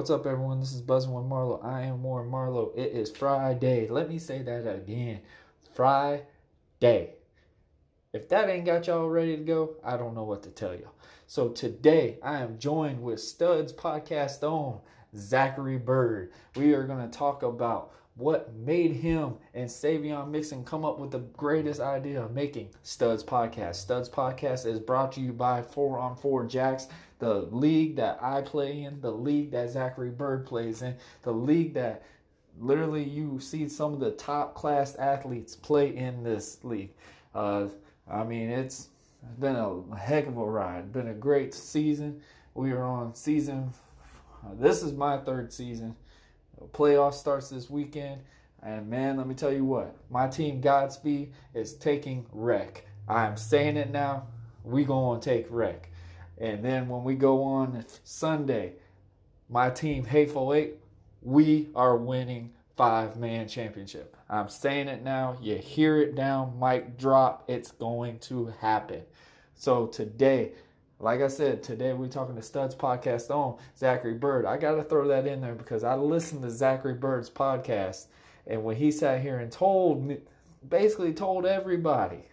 What's up, everyone? This is Buzzing with Marlowe. I am Warren Marlowe. It is Friday. Let me say that again. Friday. If that ain't got y'all ready to go, I don't know what to tell y'all. So today I am joined with Studs Podcast on Zachary Byrd. We are going to talk about what made him and Saivion Mixson come up with the greatest idea of making Studs Podcast. Studs Podcast is brought to you by 4 on 4 Jacks the league that I play in, the league that Zachary Byrd plays in, the league that literally you see some of the top class athletes play in this league. Uh, I mean, it's been a heck of a ride. Been a great season. We are on season. Uh, this is my third season. Playoff starts this weekend, and man, let me tell you what, my team Godspeed is taking wreck. I am saying it now. We gonna take wreck. And then when we go on Sunday, my team, Hateful Eight, we are winning five man championship. I'm saying it now. You hear it down, mic drop. It's going to happen. So today, like I said, today we're talking to Studs Podcast on Zachary Byrd. I got to throw that in there because I listened to Zachary Byrd's podcast. And when he sat here and told basically told everybody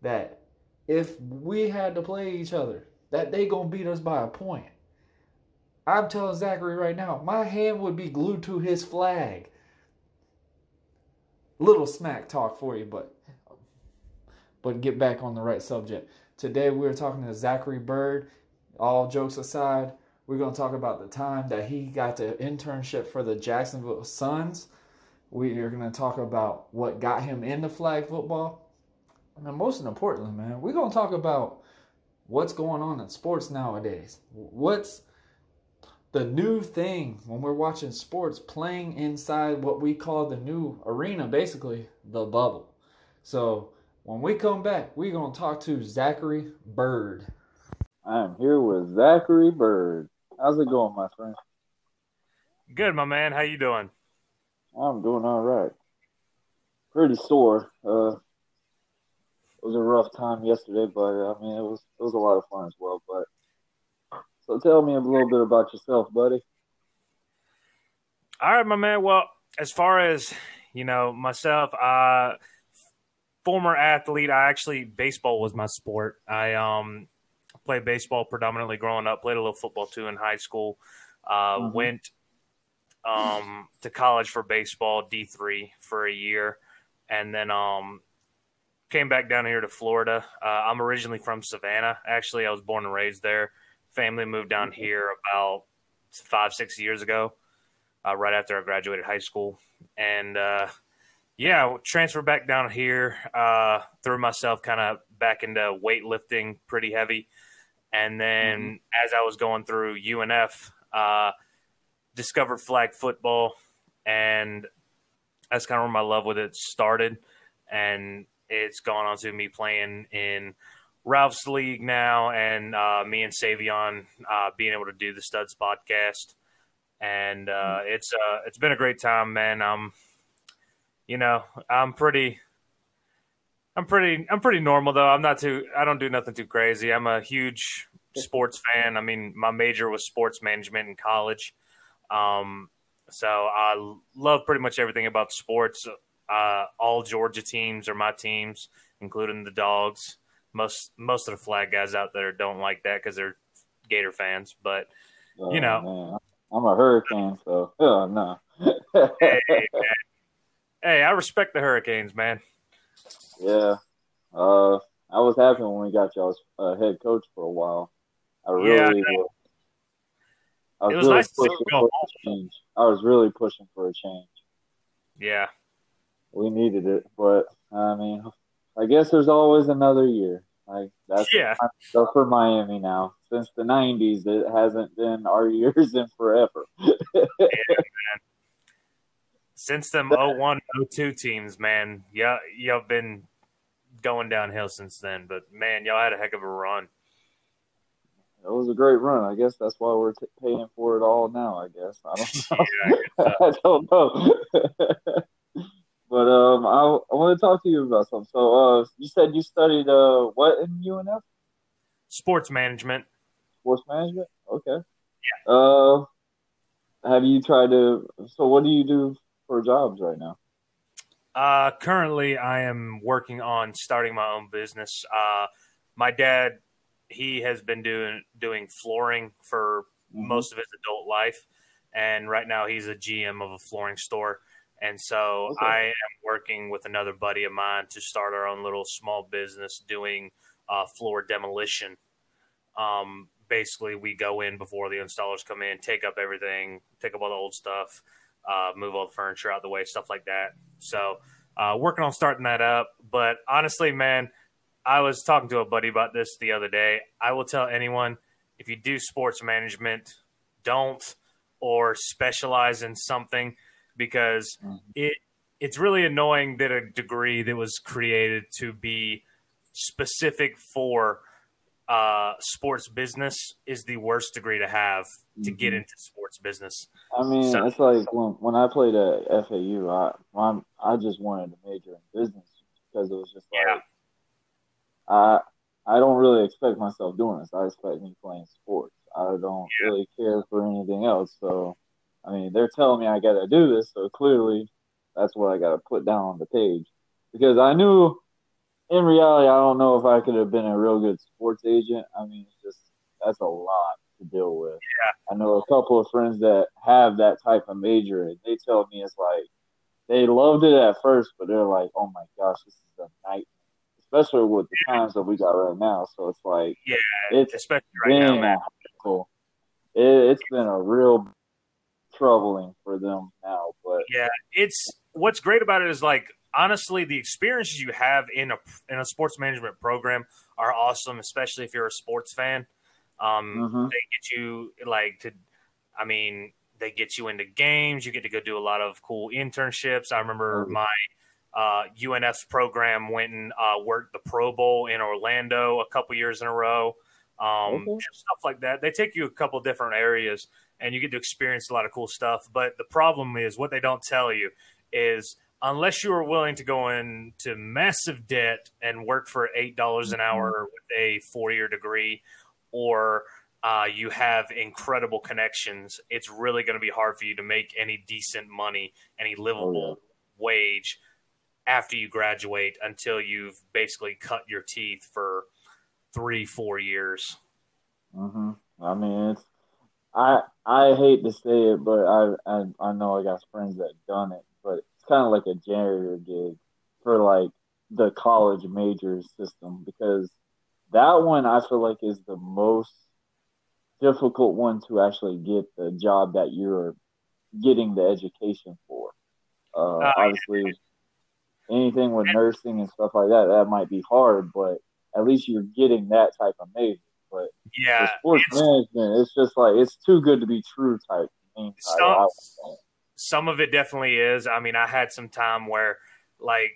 that if we had to play each other, that they gonna beat us by a point. I'm telling Zachary right now, my hand would be glued to his flag. Little smack talk for you, but but get back on the right subject. Today we're talking to Zachary Byrd. All jokes aside, we're gonna talk about the time that he got the internship for the Jacksonville Suns. We are gonna talk about what got him into flag football. And most importantly, man, we're gonna talk about what's going on in sports nowadays. What's the new thing when we're watching sports playing inside what we call the new arena, basically the bubble. So when we come back, we're going to talk to Zachary Byrd. I'm here with Zachary Byrd. How's it going, my friend? Good, my man. How you doing? I'm doing all right. Pretty sore. Uh, it was a rough time yesterday, but I mean, it was it was a lot of fun as well. But so, tell me a little bit about yourself, buddy. All right, my man. Well, as far as you know, myself, uh, former athlete. I actually baseball was my sport. I um played baseball predominantly growing up. Played a little football too in high school. Uh, mm-hmm. Went um to college for baseball, D three for a year, and then um came back down here to Florida. Uh, I'm originally from Savannah. Actually, I was born and raised there. Family moved down mm-hmm. here about five, six years ago, uh, right after I graduated high school. And uh, yeah, transferred back down here, uh, threw myself kind of back into weightlifting pretty heavy. And then mm-hmm. as I was going through UNF, uh, discovered flag football. And that's kind of where my love with it started. And it's gone on to me playing in Ralph's league now, and uh, me and Saivion uh, being able to do the Studs podcast, and uh, hmm. it's uh, it's been a great time, man. Um, you know, I'm pretty, I'm pretty, I'm pretty normal though. I'm not too, I don't do nothing too crazy. I'm a huge sports fan. I mean, my major was sports management in college. Um, so I love pretty much everything about sports. Uh, all Georgia teams are my teams, including the dogs. Most most of the flag guys out there don't like that because they're Gator fans, but Oh, You know. man. I'm a Hurricane, so oh, no. hey, man. Hey, I respect the Hurricanes, man. yeah. Uh, I was happy when we got y'all's uh, head coach for a while. I really Yeah, I was. I was, It was really nice to see pushing for a change. I was really pushing for a change. Yeah, We needed it, but I mean, I guess there's always another year. Like that's yeah, so for Miami now. Since the '90s, it hasn't been our years in forever. Since them 01, 02 teams, man, yeah, y'all been going downhill since then. But man, y'all had a heck of a run. It was a great run. I guess that's why we're t- paying for it all now. I guess I don't know. Yeah, I don't know. but um, I I want to talk to you about something. So uh, you said you studied uh what in UNF? sports management. Sports management. Okay. Yeah. Uh, have you tried to? So what do you do for jobs right now? Uh, currently, I am working on starting my own business. Uh, my dad, he has been doing doing flooring for Mhm. most of his adult life, and right now he's a GM of a flooring store. And so Okay. I am working with another buddy of mine to start our own little small business doing uh, floor demolition. Um, basically, we go in before the installers come in, take up everything, take up all the old stuff, uh, move all the furniture out of the way, stuff like that. So, uh, working on starting that up. But honestly, man, I was talking to a buddy about this the other day. I will tell anyone if you do sports management, don't or specialize in something because Mhm. it it's really annoying that a degree that was created to be specific for uh, sports business is the worst degree to have to get Mhm. into sports business. I mean, So- it's like when when I played at FAU, I I'm, I just wanted to major in business because it was just like Yeah. I I don't really expect myself doing this. I expect me playing sports. I don't Yeah. really care for anything else. So, I mean, they're telling me I got to do this, so clearly that's what I got to put down on the page because I knew. In reality, I don't know if I could have been a real good sports agent. I mean, it's just that's a lot to deal with. Yeah. I know a couple of friends that have that type of major, and they tell me it's like they loved it at first, but they're like, "Oh my gosh, this is a nightmare," especially with the times that we got right now. So it's like Yeah, it's especially right now, been man. cool. It, it's been a real troubling for them now, but Yeah, it's what's great about it is like honestly, the experiences you have in a in a sports management program are awesome, especially if you're a sports fan. Um, Mhm. They get you like to, I mean, they get you into games. You get to go do a lot of cool internships. I remember my uh, UNF's program went and uh, worked the Pro Bowl in Orlando a couple years in a row. Um, Okay. Stuff like that. They take you a couple different areas, and you get to experience a lot of cool stuff. But the problem is, what they don't tell you is unless you are willing to go into massive debt and work for eight dollars an hour with a four year degree, or uh, you have incredible connections, it's really going to be hard for you to make any decent money, any livable wage after you graduate until you've basically cut your teeth for three, four years. hmm I mean, it's I I hate to say it, but I I, I know I got friends that done it, kind of like a janitor gig for like the college major system because that one I feel like is the most difficult one to actually get the job that you're getting the education for. Uh, Uh, obviously, anything with nursing and stuff like that, that might be hard, but at least you're getting that type of major. But Yeah, sports it's- management, it's just like it's too good to be true type. Thing, some, I- I- some of it definitely is. I mean, I had some time where, like,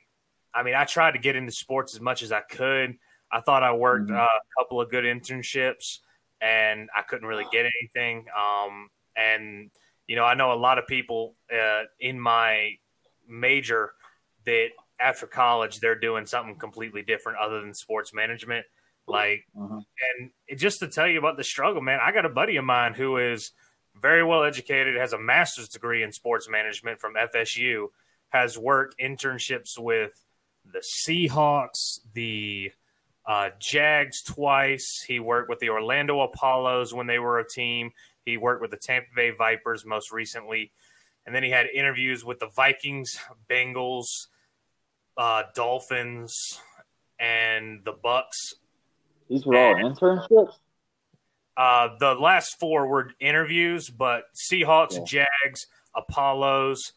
I mean, I tried to get into sports as much as I could. I thought I worked Mhm. uh, a couple of good internships, and I couldn't really get anything. Um, and you know, I know a lot of people uh, in my major that after college they're doing something completely different other than sports management. Like, Mhm. and just to tell you about the struggle, man, I got a buddy of mine who is very well educated, has a master's degree in sports management from FSU, has worked internships with the Seahawks, the uh, Jags twice. He worked with the Orlando Apollos when they were a team. He worked with the Tampa Bay Vipers most recently. And then he had interviews with the Vikings, Bengals, uh, Dolphins, and the Bucks. These were all internships. Uh, the last four were interviews, but Seahawks, Jags, Apollos,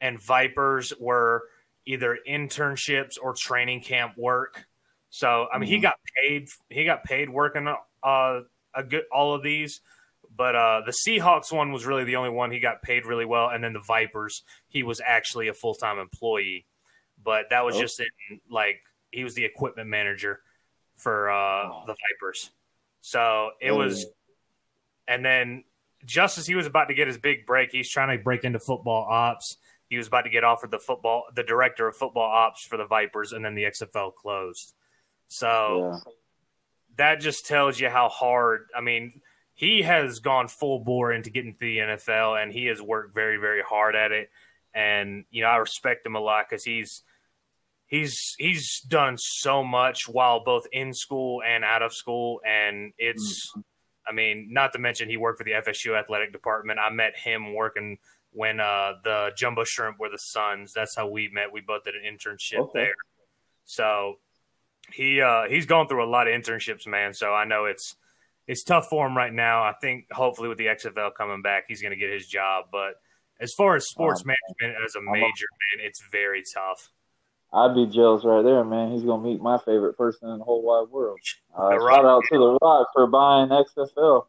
and Vipers were either internships or training camp work. So I mean, he Mhm. got paid. He got paid working uh, a good all of these. But uh, the Seahawks one was really the only one he got paid really well, and then the Vipers, he was actually a full time employee. But that was Oh. just in like he was the equipment manager for uh, Oh. the Vipers. So it oh, was, and then just as he was about to get his big break, he's trying to break into football ops. He was about to get offered the football, the director of football ops for the Vipers, and then the XFL closed. So Yeah. that just tells you how hard. I mean, he has gone full bore into getting to the NFL, and he has worked very, very hard at it. And you know, I respect him a lot because he's he's he's done so much while both in school and out of school, and it's. I mean, not to mention he worked for the FSU athletic department. I met him working when uh, the Jumbo Shrimp were the Suns. That's how we met. We both did an internship Okay. there. So he uh, he's going through a lot of internships, man. So I know it's it's tough for him right now. I think hopefully with the XFL coming back, he's going to get his job. But as far as sports management as a- major, man, it's very tough. I'd be jealous right there, man. He's gonna meet my favorite person in the whole wide world. Uh, The Rock. shout out to the Rock for buying XFL.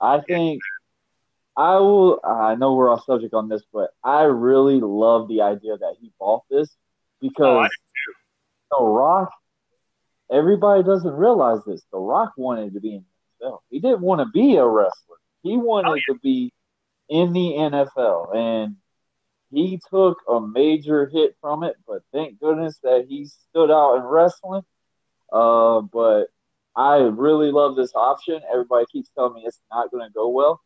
I think I will. I know we're off subject on this, but I really love the idea that he bought this because Oh, the Rock. Everybody doesn't realize this. The Rock wanted to be in the NFL. He didn't want to be a wrestler. He wanted Oh, to be in the NFL, and he took a major hit from it. But thank goodness that he stood out in wrestling. Uh, but I really love this option. Everybody keeps telling me it's not going to go well.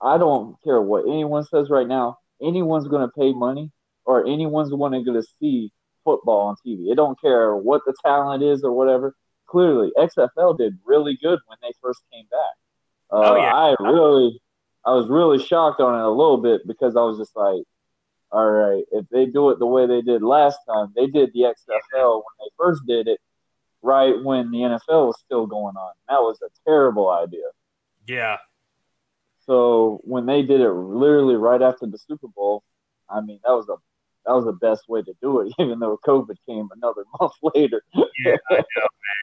I don't care what anyone says right now. Anyone's going to pay money, or anyone's going to see football on TV. It don't care what the talent is or whatever. Clearly, XFL did really good when they first came back. Uh, Oh, yeah. I really, I was really shocked on it a little bit because I was just like, all right, if they do it the way they did last time, they did the XFL when they first did it, right when the NFL was still going on. That was a terrible idea. Yeah, So when they did it literally right after the Super Bowl, I mean that was a that was the best way to do it, even though COVID came another month later. yeah, I know, man.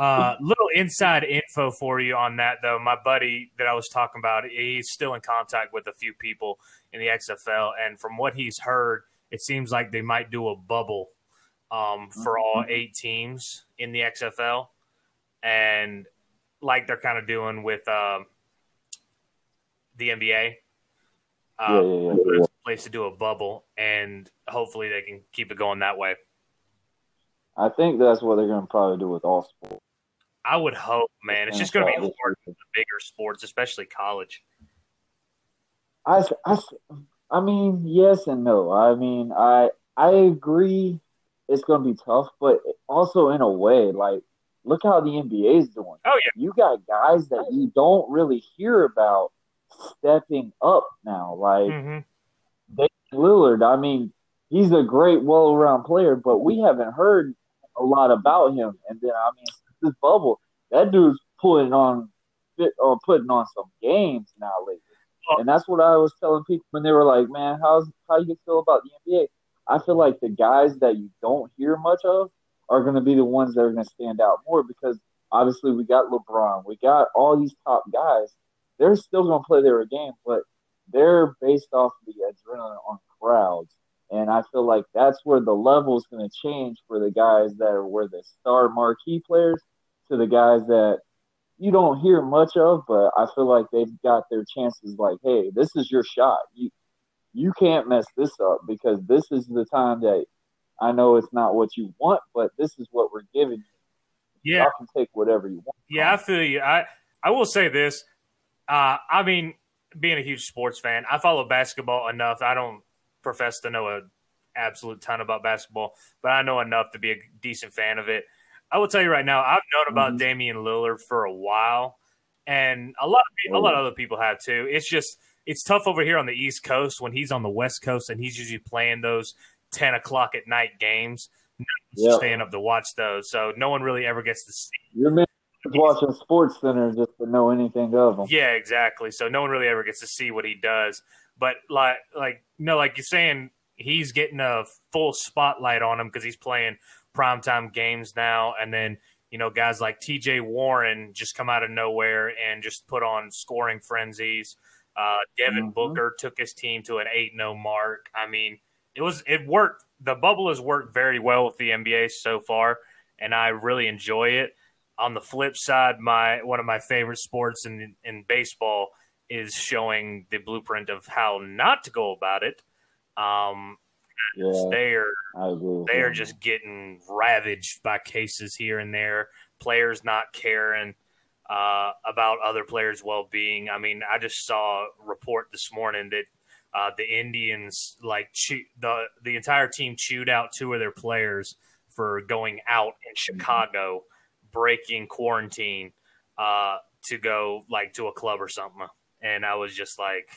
Uh, little inside info for you on that, though. My buddy that I was talking about, he's still in contact with a few people in the XFL, and from what he's heard, it seems like they might do a bubble um, for all eight teams in the XFL, and like they're kind of doing with um, the NBA. yeah, Uh, yeah, yeah. there's a place to do a bubble, and hopefully they can keep it going that way. I think that's what they're going to probably do with all sports. I would hope, man. It's just going to be hard for the bigger sports, especially college. I, I, I mean, yes and no. I mean, I I agree it's going to be tough, but also in a way, like look how the NBA is doing. Oh yeah, You got guys that you don't really hear about stepping up now, like. hmm Lillard, I mean, he's a great, well-rounded player, but we haven't heard a lot about him. And then, I mean, this bubble, that dude's putting on, fit or putting on some games now lately. Oh. And that's what I was telling people when they were like, "Man, how's how you feel about the NBA?" I feel like the guys that you don't hear much of are going to be the ones that are going to stand out more because obviously we got LeBron, we got all these top guys. They're still going to play their game, but they're based off the adrenaline on crowds. And I feel like that's where the level is going to change for the guys that are where the star marquee players to the guys that you don't hear much of, but I feel like they've got their chances like, hey, this is your shot. You you can't mess this up because this is the time that I know it's not what you want, but this is what we're giving you. Yeah. y'all can take whatever you want. Yeah, I feel you. I I will say this. Uh, I mean, being a huge sports fan, I follow basketball enough. I don't profess to know a absolute ton about basketball, but I know enough to be a decent fan of it. I will tell you right now, I've known about Mhm. Damian Lillard for a while, and a lot of pe- a lot of other people have too. It's just it's tough over here on the East Coast when he's on the West Coast and he's usually playing those ten o'clock at night games. Yep. staying up to watch those, so no one really ever gets to see. Your man is watching Sports Center just to know anything of him. Yeah, exactly. So no one really ever gets to see what he does. But like, like no, like you're saying, he's getting a full spotlight on him because he's playing primetime games now. And then you know, guys like T.J. Warren just come out of nowhere and just put on scoring frenzies. Uh, Devin Mhm. Booker took his team to an eight 0 mark. I mean, it was it worked. The bubble has worked very well with the NBA so far, and I really enjoy it on the flip side, my one of my favorite sports in in baseball is showing the blueprint of how not to go about it. Um, Yeah, they are they are just getting ravaged by cases here and there. Players not caring uh, about other players' well being. I mean, I just saw a report this morning that uh, the Indians like chew, the the entire team chewed out two of their players for going out in Chicago, breaking quarantine uh, to go like to a club or something. And I was just like,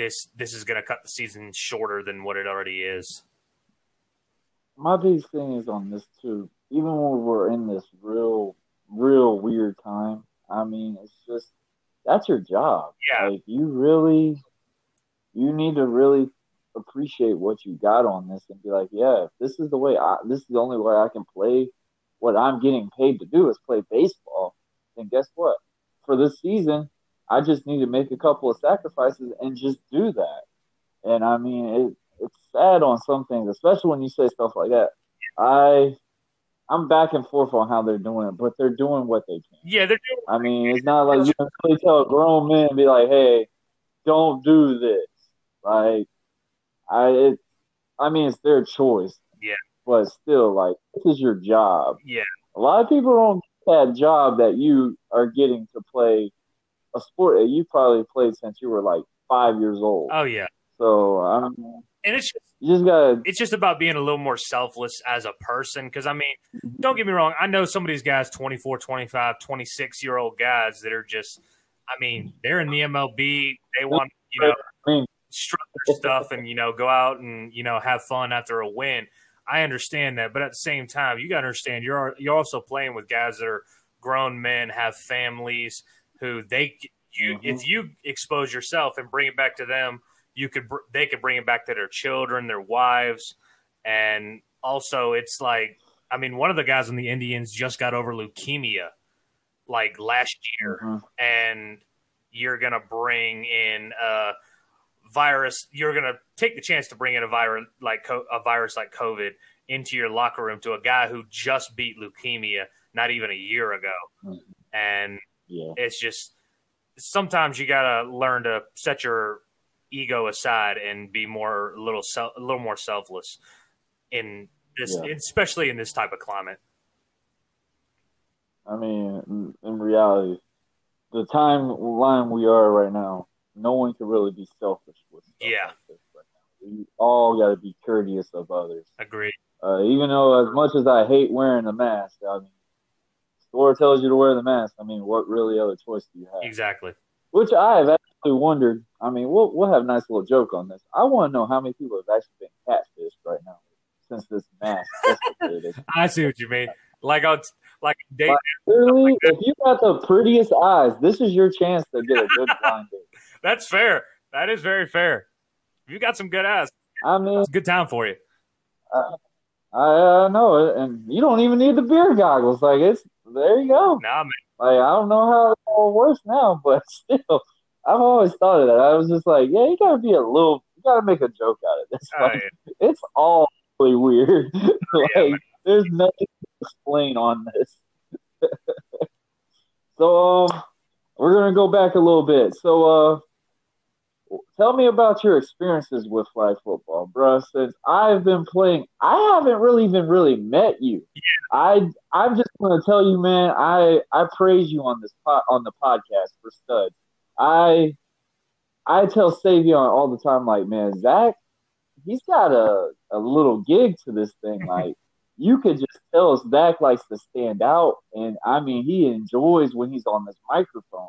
this this is going to cut the season shorter than what it already is. my biggest thing is on this too. Even when we're in this real, real weird time, I mean, it's just that's your job. Yeah. Like you really, you need to really appreciate what you got on this and be like, yeah, if this is the way I, this is the only way I can play what I'm getting paid to do is play baseball. And guess what? For this season, I just need to make a couple of sacrifices and just do that. And I mean, it, it's sad on some things, especially when you say stuff like that. I I'm back and forth on how they're doing it, but they're doing what they can. Yeah, they're doing I mean, it's not like you can really tell a grown man and be like, "Hey, don't do this." Like, I, it, I mean, it's their choice. Yeah. But still, like, this is your job. Yeah. A lot of people don't get that job that you are getting to play a sport that you probably played since you were like five years old. Oh yeah, So I mean, and it's just, you just gotta. it's just about being a little more selfless as a person. Because I mean, don't get me wrong, I know some of these guys, 24, 25, 26 year old guys that are just, I mean, they're in the MLB. They want you know I mean- strut their stuff and you know go out and you know have fun after a win. I understand that, but at the same time, you got to understand you're you're also playing with guys that are grown men, have families who they you Mhm. if you expose yourself and bring it back to them, you could br- they could bring it back to their children, their wives, and also it's like I mean, one of the guys on the Indians just got over leukemia like last year, Mhm. and you're gonna bring in a virus. You're gonna take the chance to bring in a virus like co- a virus like COVID into your locker room to a guy who just beat leukemia not even a year ago, Mhm. and Yeah. it's just sometimes you gotta learn to set your ego aside and be more a little sel- a little more selfless in this, Yeah. especially in this type of climate. I mean, in, reality, the timeline we are right now, no one can really be selfish with Yeah. like right. We all got to be courteous of others. Agreed. Uh, even though, as much as I hate wearing a mask, I mean, store tells you to wear the mask. I mean, what really other choice do you have? Exactly. Which I have actually wondered. I mean, we'll we'll have a nice little joke on this. I want to know how many people have actually been catfished right now since this mask. I see what you mean. Like on like date. Like- Literally, if you got the prettiest eyes, this is your chance to get a good blind date. That's fair. That is very fair. You got some good ass. I mean, It's a good time for you. I uh, know and you don't even need the beer goggles. Like it's there you go. Nah, man. Like I don't know how it all works now, but still, I've always thought of that. I was just like, yeah, you gotta be a little, you gotta make a joke out of this. Oh, Like, yeah. It's all really weird. like man. there's nothing to explain on this. so um, we're gonna go back a little bit. So uh, tell me about your experiences with flag football, bro. Since I've been playing, I haven't really even really met you. Yeah. I I'm just gonna tell you, man. I I praise you on this pot on the podcast for stud. I I tell Saivion all the time, like, man, Zach, he's got a a little gig to this thing. Like, you could just tell Zach likes to stand out, and I mean, he enjoys when he's on this microphone.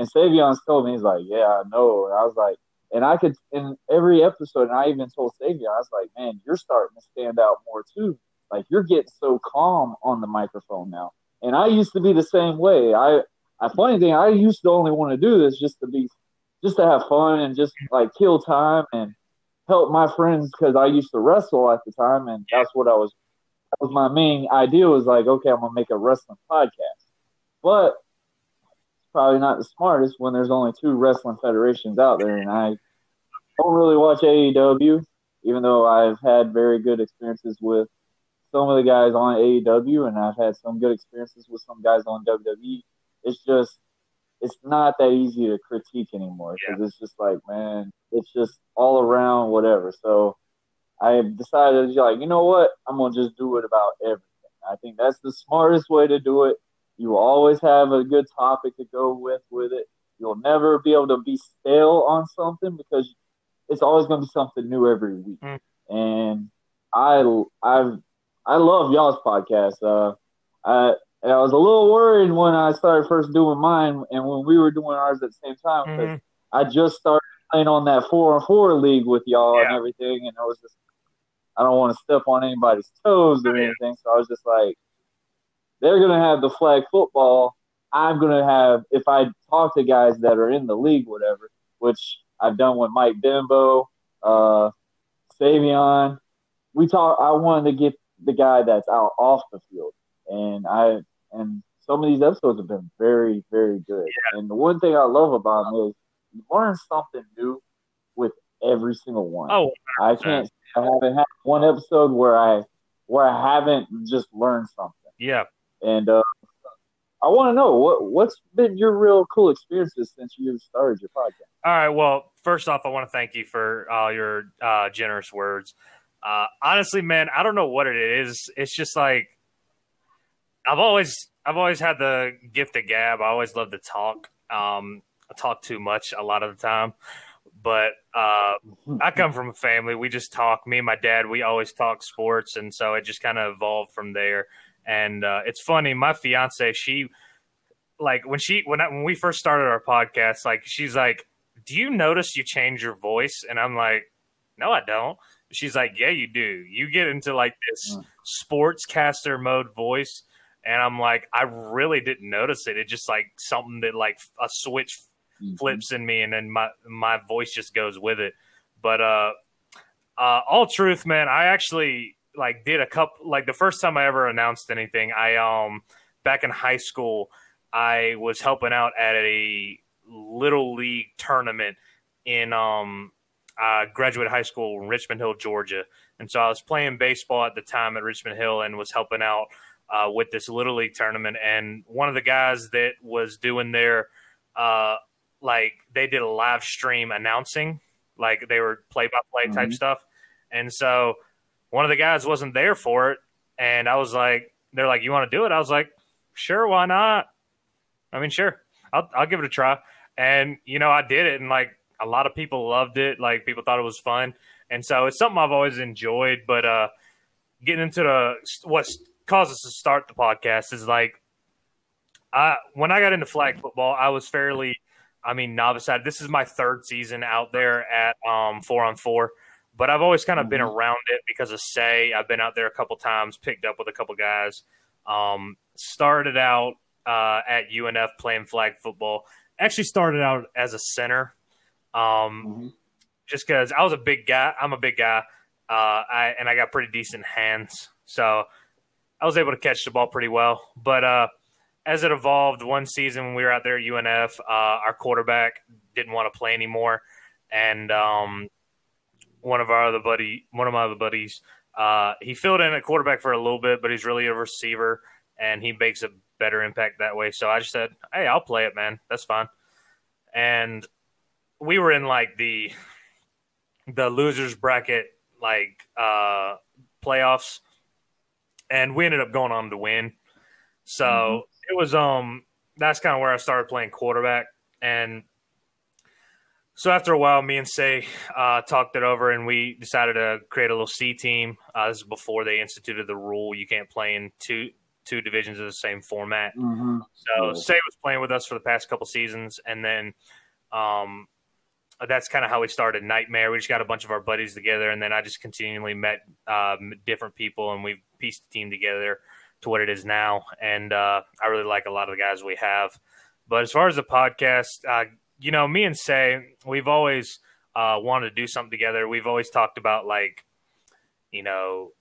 And Saivion's told me, he's like, yeah, I know. And I was like, and I could in every episode, and I even told Saivion, I was like, man, you're starting to stand out more too. Like you're getting so calm on the microphone now. And I used to be the same way. I, a funny thing, I used to only want to do this just to be, just to have fun and just like kill time and help my friends because I used to wrestle at the time, and that's what I was. That was my main idea. Was like, okay, I'm gonna make a wrestling podcast, but probably not the smartest when there's only two wrestling federations out there, and I don't really watch AEW, even though I've had very good experiences with some of the guys on AEW, and I've had some good experiences with some guys on WWE. It's just it's not that easy to critique anymore because yeah. it's just like, man, it's just all around whatever. So I decided, like, you know what, I'm gonna just do it about everything. I think that's the smartest way to do it. You will always have a good topic to go with with it. You'll never be able to be stale on something because it's always going to be something new every week. Mm. And I I I love y'all's podcast. Uh, I I was a little worried when I started first doing mine, and when we were doing ours at the same time because mm-hmm. I just started playing on that four on four league with y'all yeah. and everything, and I was just I don't want to step on anybody's toes or anything, so I was just like, they're going to have the flag football. I'm going to have, if I talk to guys that are in the league, whatever, which I've done with Mike Bimbo, uh, Saivion. We talk. I wanted to get the guy that's out off the field, and I and some of these episodes have been very, very good. Yeah. And the one thing I love about them is you learn something new with every single one. Oh, I can't. I haven't had one episode where I where I haven't just learned something. Yeah, and uh, I want to know what what's been your real cool experiences since you started your podcast. All right. Well, first off, I want to thank you for all your uh, generous words. Uh, honestly, man, I don't know what it is. It's just like I've always I've always had the gift of gab. I always love to talk. Um, I talk too much a lot of the time, but uh, I come from a family. We just talk. Me and my dad, we always talk sports, and so it just kind of evolved from there. And uh, it's funny, my fiance, she like when she when I, when we first started our podcast, like she's like, "Do you notice you change your voice?" And I'm like, "No, I don't." She's like, "Yeah, you do. You get into like this mm. sportscaster mode voice." And I'm like, I really didn't notice it. It just like something that like a switch mm-hmm. flips in me, and then my my voice just goes with it. But uh, uh, all truth, man, I actually like did a couple like the first time I ever announced anything, I um back in high school, I was helping out at a little league tournament in um uh, graduate high school in Richmond Hill, Georgia. And so I was playing baseball at the time at Richmond Hill and was helping out uh, with this little league tournament. And one of the guys that was doing their uh, like they did a live stream announcing, like they were play by play type stuff. And so one of the guys wasn't there for it, and I was like, they're like, you want to do it? I was like, sure, why not? I mean, sure, I'll I'll give it a try. And you know, I did it, and like a lot of people loved it. Like people thought it was fun, and so it's something I've always enjoyed. But uh, getting into the what caused us to start the podcast is like, I when I got into flag football, I was fairly, I mean, novice at. This is my third season out there at um, four on four but I've always kind of mm-hmm. been around it because of say I've been out there a couple times, picked up with a couple guys. Um, started out uh, at UNF playing flag football. Actually, started out as a center, um, mm-hmm. just because I was a big guy. I'm a big guy, uh, I, and I got pretty decent hands, so I was able to catch the ball pretty well. But uh, as it evolved, one season when we were out there at UNF, uh, our quarterback didn't want to play anymore, and um, one of our other buddy, one of my other buddies. Uh, he filled in at quarterback for a little bit, but he's really a receiver, and he makes a better impact that way. So I just said, "Hey, I'll play it, man. That's fine." And we were in like the the losers bracket like uh playoffs and we ended up going on to win. So mm-hmm. it was um that's kind of where I started playing quarterback and so after a while, me and Say uh, talked it over, and we decided to create a little C team. Uh, this is before they instituted the rule you can't play in two two divisions of the same format. Mm-hmm. So yeah. Say was playing with us for the past couple seasons, and then um, that's kind of how we started Nightmare. We just got a bunch of our buddies together, and then I just continually met uh, different people, and we've pieced the team together to what it is now. And uh, I really like a lot of the guys we have. But as far as the podcast, uh, you know, me and Say, we've always uh, wanted to do something together. We've always talked about like, you know,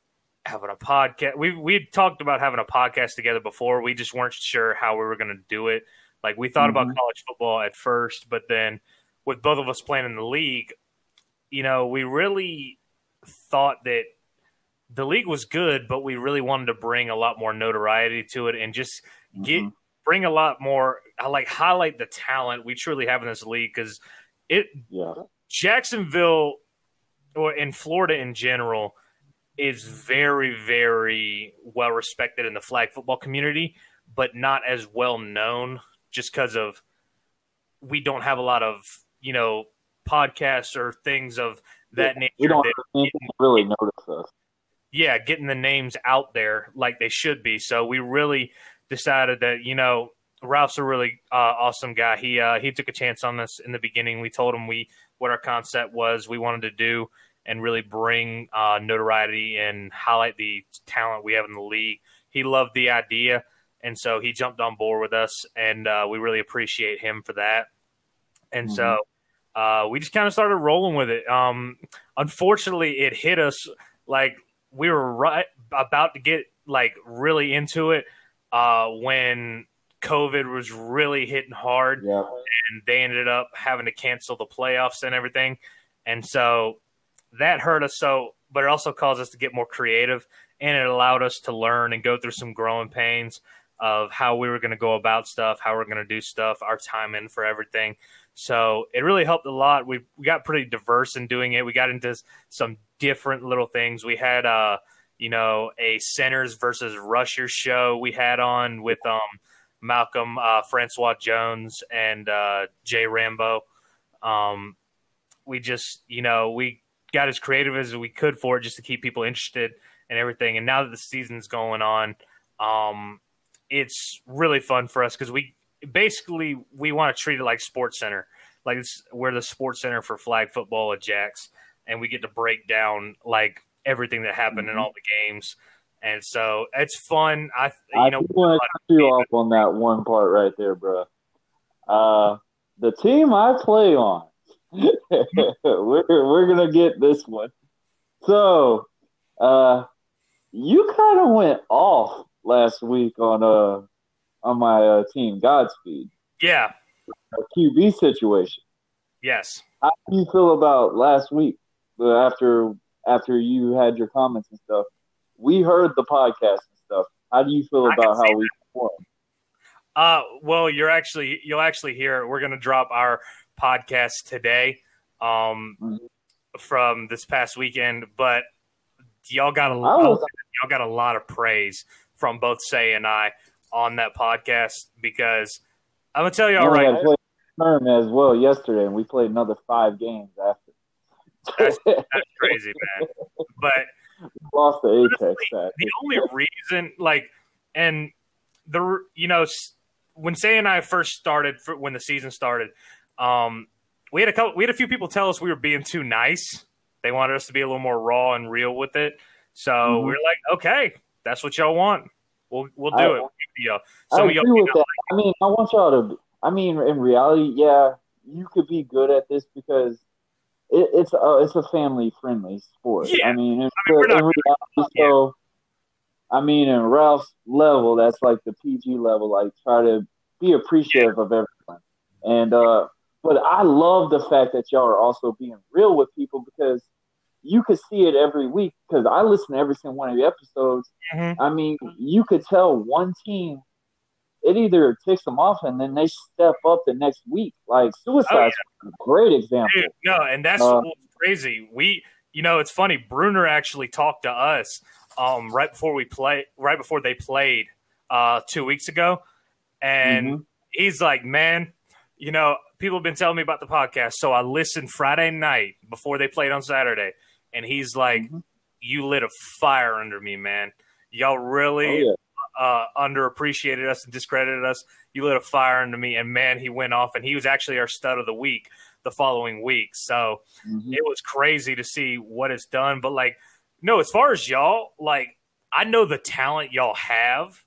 having a podcast. We we talked about having a podcast together before. We just weren't sure how we were going to do it. Like we thought mm-hmm. about college football at first, but then with both of us playing in the league, you know, we really thought that the league was good, but we really wanted to bring a lot more notoriety to it and just get mm-hmm bring a lot more. I like highlight the talent we truly have in this league because it yeah. Jacksonville or in Florida in general is very very well respected in the flag football community, but not as well known just because of we don't have a lot of you know podcasts or things of that yeah, nature. We don't that, really notice us. Yeah, getting the names out there like they should be. So we really decided that you know Ralph's a really uh, awesome guy. He uh, he took a chance on this in the beginning. We told him we what our concept was, we wanted to do, and really bring uh, notoriety and highlight the talent we have in the league. He loved the idea, and so he jumped on board with us, and uh, we really appreciate him for that. And mm-hmm. so uh, we just kind of started rolling with it. Um, unfortunately, it hit us like we were right about to get like really into it uh, when COVID was really hitting hard, yeah. and they ended up having to cancel the playoffs and everything, and so that hurt us. So, but it also caused us to get more creative, and it allowed us to learn and go through some growing pains of how we were going to go about stuff, how we we're going to do stuff, our time in for everything. So it really helped a lot. We we got pretty diverse in doing it. We got into some different little things. We had uh you know, a centers versus rushers show we had on with um, Malcolm uh, Francois Jones and uh, Jay Rambo. Um, we just, you know, we got as creative as we could for it just to keep people interested and everything. And now that the season's going on, um, it's really fun for us because we basically we want to treat it like Sports Center, like it's, we're the Sports Center for flag football at Jacks, and we get to break down like everything that happened mm-hmm. in all the games. And so it's fun. I you I know want to cut you off on that one part right there, bro. Uh, the team I play on, we're we're gonna get this one. So, uh, you kind of went off last week on uh on my uh, team Godspeed. Yeah. A QB situation. Yes. How do you feel about last week uh, after after you had your comments and stuff. We heard the podcast and stuff. How do you feel about how we performed? Uh, well, you're actually you'll actually hear we're going to drop our podcast today um, mm-hmm. from this past weekend, but y'all got a was, y'all got a lot of praise from both Say and I on that podcast because I'm gonna tell you all right. Term as well yesterday, and we played another five games after. That's, that's crazy, man. But lost the apex. The only reason, like, and the you know when Say and I first started for, when the season started, um, we had a couple, we had a few people tell us we were being too nice. They wanted us to be a little more raw and real with it. So mm-hmm. we are like, okay, that's what y'all want. We'll we'll do I, it. We'll Some I agree with that. Like, I mean, I want y'all to. I mean, in reality, yeah, you could be good at this because it, it's a it's a family friendly sport. Yeah. I mean, in, I mean, in reality, so I mean, in Ralph's level, that's like the PG level. Like, try to be appreciative yeah. of everyone. And uh, but I love the fact that y'all are also being real with people because you could see it every week. Because I listen to every single one of the episodes. Mm-hmm. I mean, you could tell one team it either ticks them off and then they step up the next week. Like suicide, Oh, yeah. great example. Dude, no, and that's Uh, what's crazy. We, you know, it's funny. Bruner actually talked to us um, right before we play, right before they played uh, two weeks ago, and Mhm. he's like, "Man, you know, people have been telling me about the podcast, so I listened Friday night before they played on Saturday, and he's like, Mhm. "You lit a fire under me, man. Y'all really." Oh, yeah. Uh, underappreciated us and discredited us. You lit a fire into me, and man, he went off, and he was actually our stud of the week the following week. So Mhm. it was crazy to see what it's done. But like, no, as far as y'all, like, I know the talent y'all have,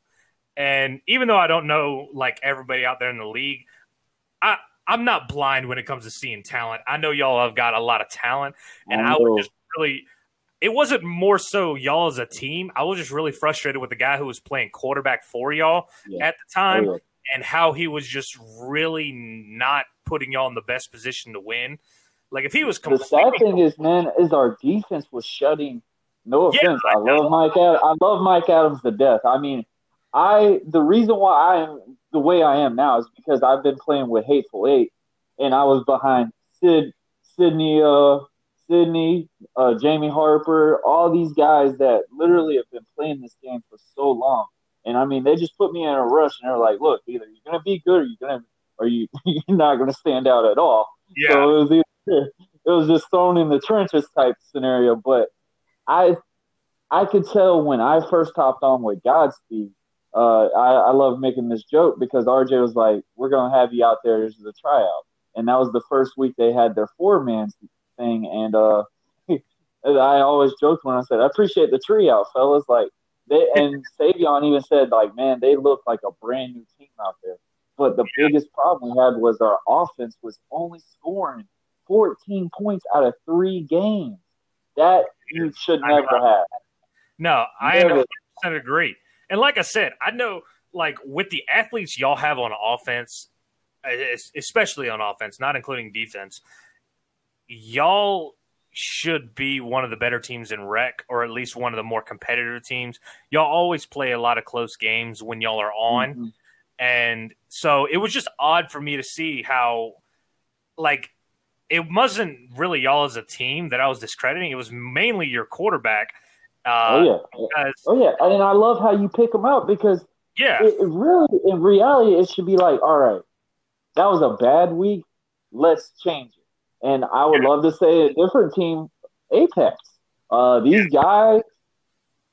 and even though I don't know like everybody out there in the league, I I'm not blind when it comes to seeing talent. I know y'all have got a lot of talent, and I, know. would just really. It wasn't more so y'all as a team. I was just really frustrated with the guy who was playing quarterback for y'all Yeah. at the time Oh, yeah. and how he was just really not putting y'all in the best position to win. Like if he was The sad thing is, man, is our defense was shutting. No Yeah, offense, I love Mike. Ad- I love Mike Adams to death. I mean, I the reason why I am the way I am now is because I've been playing with Hateful Eight, and I was behind Sid, Sydney, uh, Sydney, uh, Jamie Harper, all these guys that literally have been playing this game for so long. And I mean, they just put me in a rush, and they're like, "Look, either you're gonna be good, or you're gonna, or you you're not gonna stand out at all." yeah. So it was either, it was just thrown in the trenches type scenario. But I I could tell when I first hopped on with Godspeed. Uh, I, I love making this joke because RJ was like, "We're gonna have you out there. This is a tryout," and that was the first week they had their four man And uh, I always joked when I said, "I appreciate the tree out, fellas." Like they and Saivion even said, like, "Man, they look like a brand new team out there." But the biggest problem we had was our offense was only scoring 14 points out of three games. That you should never have. No, I 100% agree. And like I said, I know like with the athletes y'all have on offense, especially on offense, not including defense, y'all should be one of the better teams in rec or at least one of the more competitive teams. Y'all always play a lot of close games when y'all are on. Mhm. And so it was just odd for me to see how, like, it wasn't really y'all as a team that I was discrediting. It was mainly your quarterback. Uh, oh yeah, Because, oh yeah, and I love how you pick them out because yeah, it, it really, in reality, it should be like, all right, that was a bad week. Let's change it. And I would love to say a different team, Apex. Uh, these guys,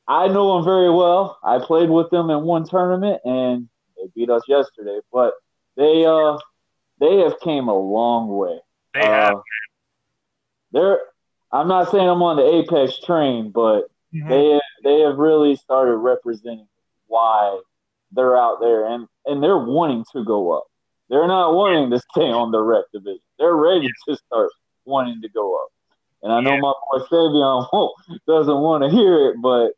I know them very well. I played with them in one tournament, and they beat us yesterday. But they, uh, they have came a long way. they have. Uh, they're. I'm not saying I'm on the Apex train, but Mhm. they they have really started representing why they're out there and and they're wanting to go up. They're not wanting to stay on the rec division. They're ready to start wanting to go up. And I know Yeah. my boy Saivion doesn't want to hear it, but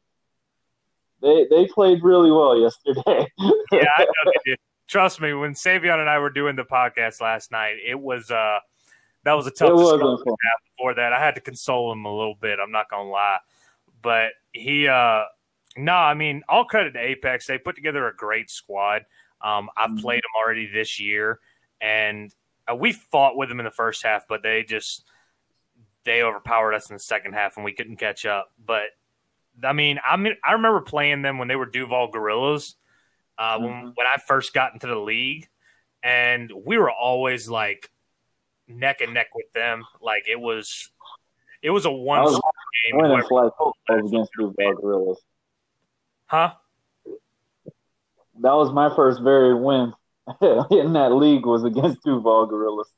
they they played really well yesterday. yeah, I know they did. Trust me, when Saivion and I were doing the podcast last night, it was uh that was a tough discussion before that. I had to console him a little bit, I'm not gonna lie. But he uh no, I mean, all credit to Apex. They put together a great squad. Um, I've Mhm. played them already this year, and uh, we fought with them in the first half, but they just they overpowered us in the second half, and we couldn't catch up. But I mean, I mean, I remember playing them when they were Duval Gorillas uh, when Mhm. when I first got into the league, and we were always like neck and neck with them. Like it was, it was a one was game. Winning whoever- flag against Duval Gorillas. huh? That was my first very win in that league was against Duval Gorillas.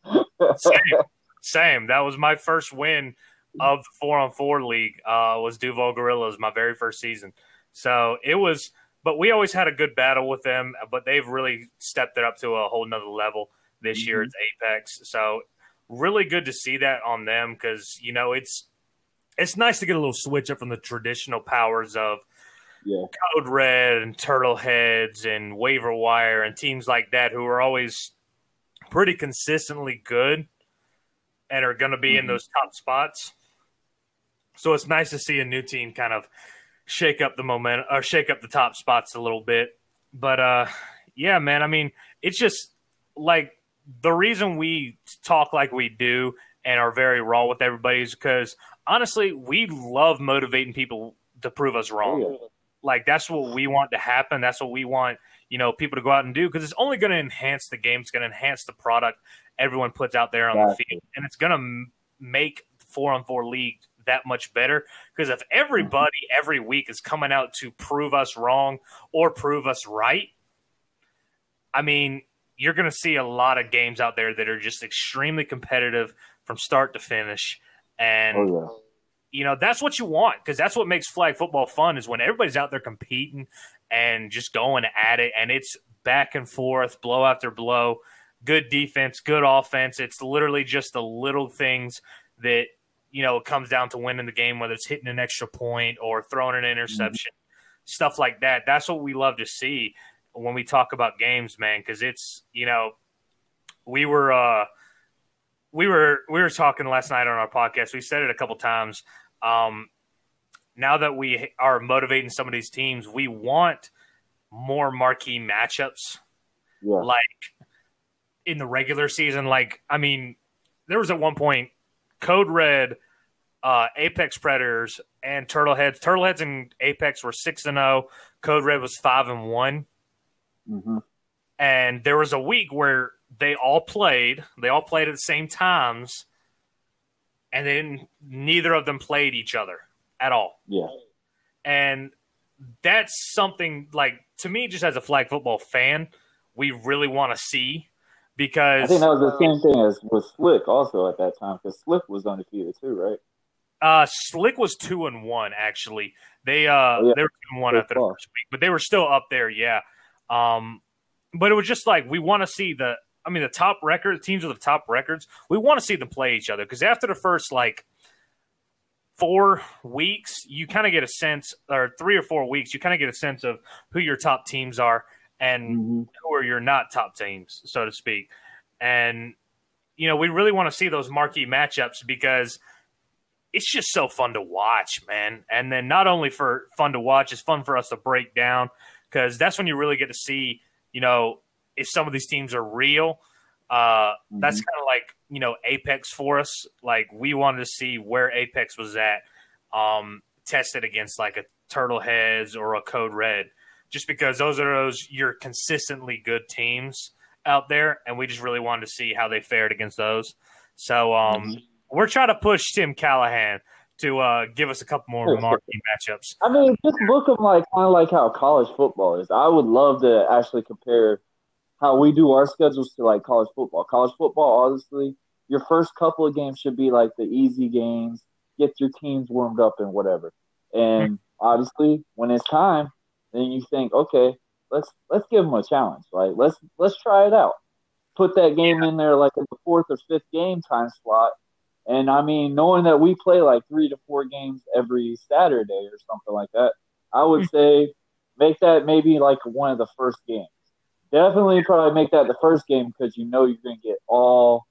Same, same. That was my first win of the four on four league. Uh, was Duval Gorillas my very first season. So it was, but we always had a good battle with them. But they've really stepped it up to a whole nother level this year. Mhm. It's Apex. So really good to see that on them because you know it's it's nice to get a little switch up from the traditional powers of yeah. Code Red and Turtle Heads and Waiver Wire and teams like that who are always pretty consistently good and are going to be in Mhm. those top spots. So it's nice to see a new team kind of shake up the momentum or shake up the top spots a little bit. But uh Yeah, man. I mean, it's just like the reason we talk like we do and are very raw with everybody is because honestly, we love motivating people to prove us wrong. Oh, yeah. Like that's what we want to happen. That's what we want, you know, people to go out and do because it's only going to enhance the game. It's going to enhance the product everyone puts out there on the field, and it's going to m- make four on four league that much better. Because if everybody every week is coming out to prove us wrong or prove us right, I mean, you're going to see a lot of games out there that are just extremely competitive from start to finish, and Oh you know that's what you want because that's what makes flag football fun is when everybody's out there competing and just going at it and it's back and forth blow after blow good defense good offense. It's literally just the little things that you know it comes down to winning the game whether it's hitting an extra point or throwing an interception stuff like that. That's what we love to see when we talk about games man because it's you know we were uh we were we were talking last night on our podcast. We said it a couple times um, now that we are motivating some of these teams, we want more marquee matchups yeah. Like in the regular season. Like, I mean, there was at one point Code Red, uh, Apex Predators, and Turtleheads. Turtleheads and Apex were six and zero. Code Red was five and one. hmm And there was a week where they all played. They all played at the same times, and then neither of them played each other at all. Yeah. And that's something like to me, just as a flag football fan, we really want to see because I think that was the same thing as with Slick also at that time because Slick was undefeated too, right? uh, Slick was two and one actually. They uh Oh, yeah. they were two and one after the first week, but they were still up there, yeah. Um, but it was just like we want to see the. I mean, the top record teams with the top records. We want to see them play each other because after the first like four weeks, you kind of get a sense, or three or four weeks, you kind of get a sense of who your top teams are and Mm-hmm. who are your not top teams, so to speak. And you know, we really want to see those marquee matchups because it's just so fun to watch, man. And then not only for fun to watch, it's fun for us to break down because that's when you really get to see, you know, if some of these teams are real. Uh, That's kind of like you know Apex for us. Like we wanted to see where Apex was at, um, tested against like a Turtle Heads or a Code Red, just because those are those your consistently good teams out there, and we just really wanted to see how they fared against those. So um, we're trying to push Tim Callahan to uh, give us a couple more marquee matchups. I mean, just look them like kind of like how college football is. I would love to actually compare how we do our schedules to like college football. College football, honestly, your first couple of games should be like the easy games, get your teams warmed up and whatever. And mm-hmm. obviously, when it's time, then you think, okay, let's let's give them a challenge. Like let's let's try it out. Put that game in there like in the fourth or fifth game time slot. And I mean, knowing that we play like three to four games every Saturday or something like that, I would mm-hmm. say make that maybe like one of the first games. Definitely probably make that the first game because you know you're going to get all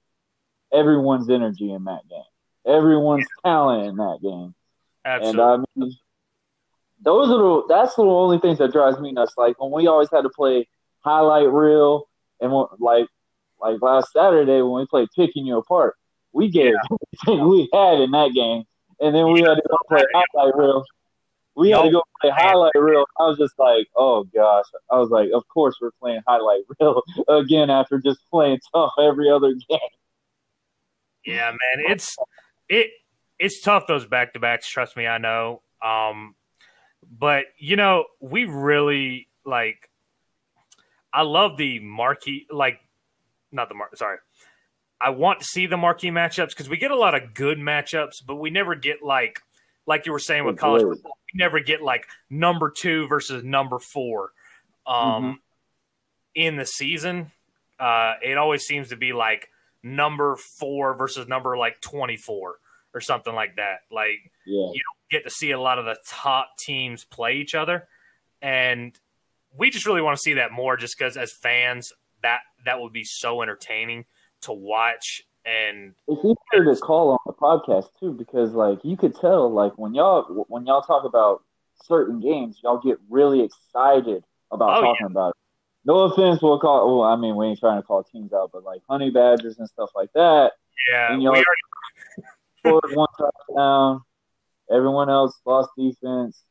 everyone's energy in that game, everyone's talent in that game. Absolutely. And I mean, those are the that's the only things that drives me nuts. Like when we always had to play highlight reel, and when, like like last Saturday when we played picking you apart, we gave everything we had in that game, and then we had to go play highlight reel. We had to go play highlight reel. I was just like, oh gosh. I was like, of course we're playing highlight reel again after just playing tough every other game. Yeah, man, it's it it's tough those back to backs. Trust me, I know. Um, but you know, we really like. I love the marquee, like not the mark. Sorry, I want to see the marquee matchups because we get a lot of good matchups, but we never get like like you were saying with college football. We never get like number two versus number four. Um, in the season, uh, it always seems to be like number four versus number like 24 or something like that. Like Yeah. you don't get to see a lot of the top teams play each other. And we just really want to see that more just because as fans, that that would be so entertaining to watch. And It's easier to call on the podcast too because like you could tell like when y'all when y'all talk about certain games, y'all get really excited about Oh, talking about it. no offense, we'll call. Well, I mean, we ain't trying to call teams out, but like honey badgers and stuff like that. Yeah, And we y'all- already, Scored one touchdown. Everyone else lost defense.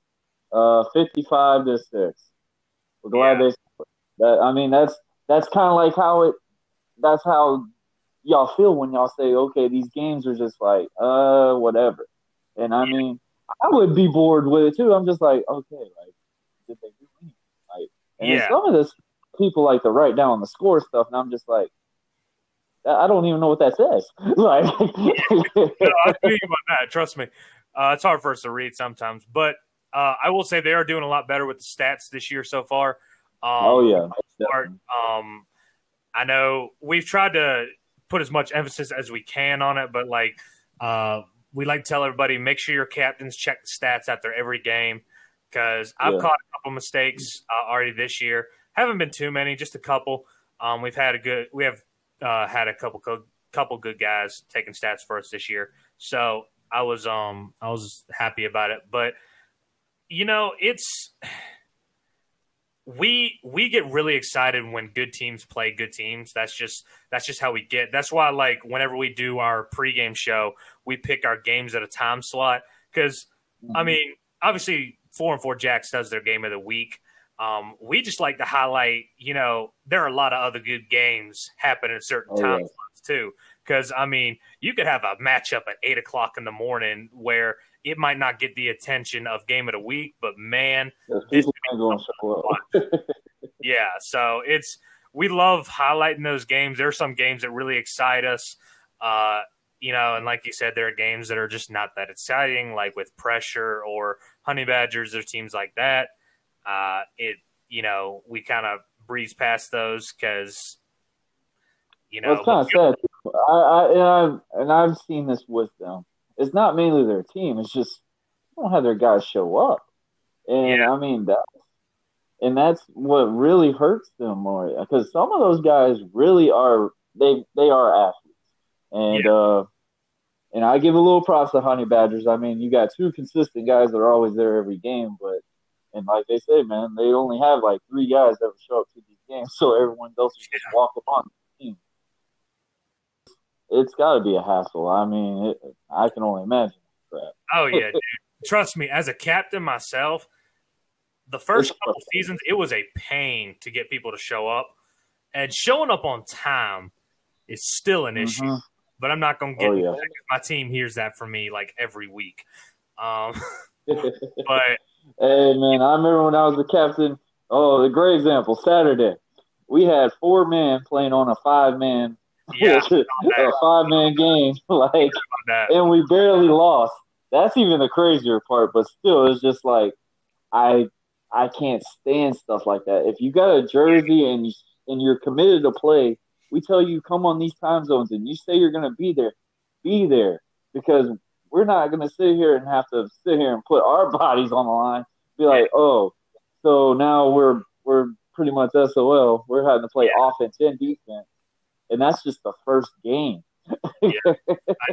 Uh, fifty-five to six. We're glad Yeah. they. That I mean, that's that's kind of like how it. That's how y'all feel when y'all say, okay, these games are just like, uh, whatever. And I mean, I would be bored with it too. I'm just like, okay, like, did they do anything? Like, and Yeah. some of this people like to write down the score stuff, and I'm just like, I don't even know what that says. like, no, I feel you about that. Trust me, uh, it's hard for us to read sometimes, but uh, I will say they are doing a lot better with the stats this year so far. Um, oh yeah, part, um, I know we've tried to put as much emphasis as we can on it, but like uh, we like to tell everybody, make sure your captains check the stats after every game because I've Yeah. caught a couple mistakes uh, already this year. Haven't been too many, just a couple. Um, we've had a good, we have uh, had a couple co- couple good guys taking stats for us this year, so I was um I was happy about it. But you know, it's we we get really excited when good teams play good teams. That's just that's just how we get. That's why like whenever we do our pregame show, we pick our games at a time slot because I mean obviously four and four Jacks does their game of the week. Um, we just like to highlight, you know, there are a lot of other good games happening at certain Oh, time yeah. slots too. Because I mean, you could have a matchup at eight o'clock in the morning where it might not get the attention of game of the week, but man, Because people ain't going to show up. yeah, so it's we love highlighting those games. There are some games that really excite us. Uh, you know, and like you said, there are games that are just not that exciting, like with pressure or honey badgers or teams like that. Uh, it you know, we kind of breeze past those because you know Well, it's kind of sad. I, I, and I've and I've seen this with them. It's not mainly their team. It's just they don't have their guys show up, and Yeah. I mean that, and that's what really hurts them more. Because some of those guys really are they they are athletes, and uh, and I give a little props to Honey Badgers. I mean, you got two consistent guys that are always there every game, but and like they say, man, they only have like three guys that show up to these games, so everyone else is just walking on the team it's got to be a hassle. I mean, it, I can only imagine. Crap. Oh yeah, dude. Trust me, as a captain myself, the first couple seasons it was a pain to get people to show up, and showing up on time is still an issue. Mhm. But I'm not going to get Oh, yeah. my team hears that from me like every week. Um, but hey man, I remember when I was the captain. Oh, the great example. Saturday, we had four men playing on a five man, yeah, a five man game, like, and we barely lost. That's even the crazier part. But still, it's just like I I can't stand stuff like that. If you got a jersey and and you're committed to play, we tell you come on these time zones and you say you're gonna be there, be there because we're not gonna sit here and have to sit here and put our bodies on the line. Be like, oh, so now we're we're pretty much SOL. We're having to play offense and defense, and that's just the first game. I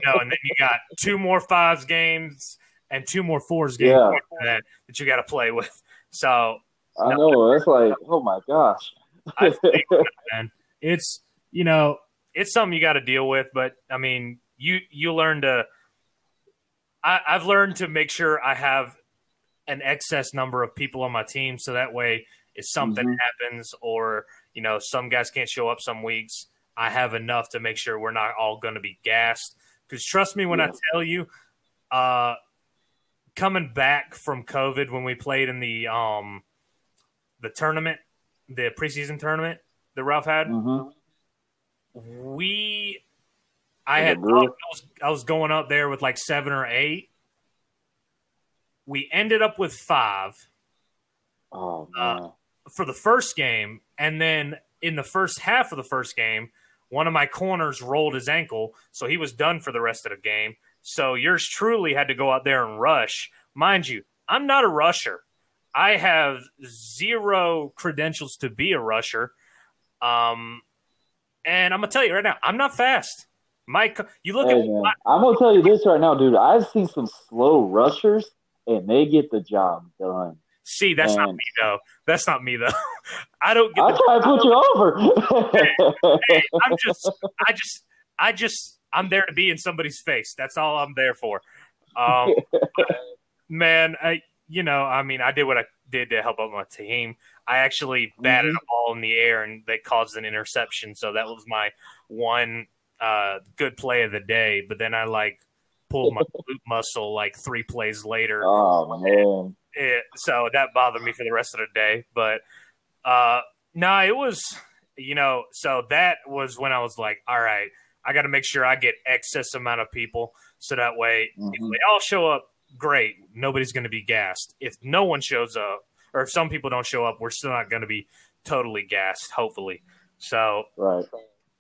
know, and then you got two more fives games and two more fours games Yeah. that that you got to play with. So I know that's like, oh my gosh. I think, man, it's you know it's something you got to deal with. But I mean, you you learn to. I, I've learned to make sure I have an excess number of people on my team, so that way, if something Mhm. happens or you know some guys can't show up some weeks, I have enough to make sure we're not all going to be gassed. Because trust me when I tell you, uh, coming back from COVID when we played in the um the tournament, the preseason tournament that Ralph had, hmm we I Was had? I was, I was going up there with like seven or eight. We ended up with five Oh Uh, for the first game, and then in the first half of the first game, one of my corners rolled his ankle, so he was done for the rest of the game. So yours truly had to go out there and rush. Mind you, I'm not a rusher. I have zero credentials to be a rusher. Um, and I'm gonna tell you right now, I'm not fast. Mike, you look Hey at man, I'm gonna tell you this right now, dude. I've seen some slow rushers, and they get the job done. See, that's not me though. That's not me though. I don't get the trying to put you over. hey, I'm just, I just, I just, I'm there to be in somebody's face. That's all I'm there for. Um, man, I, you know, I mean, I did what I did to help out my team. I actually batted a ball in the air and they caused an interception, so that was my one uh, good play of the day. But then I like pulled my glute muscle like three plays later oh man. It, so that bothered me for the rest of the day. But uh, no, it was you know. So that was when I was like, all right, I got to make sure I get excess amount of people, so that way if Mhm. they all show up, great, nobody's going to be gassed. If no one shows up, or if some people don't show up, we're still not going to be totally gassed. Hopefully, so Right.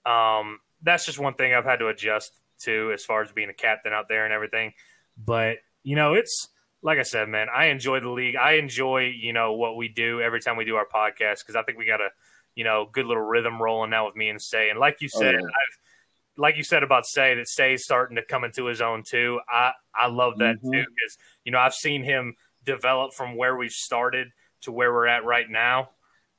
um, that's just one thing I've had to adjust to as far as being a captain out there and everything. But you know, it's like I said, man. I enjoy the league. I enjoy you know what we do every time we do our podcast because I think we got a you know good little rhythm rolling now with me and Say. And like you Oh, said, yeah. I've like you said about Say that Say's starting to come into his own too. I I love that Mhm. too because you know I've seen him develop from where we've started to where we're at right now.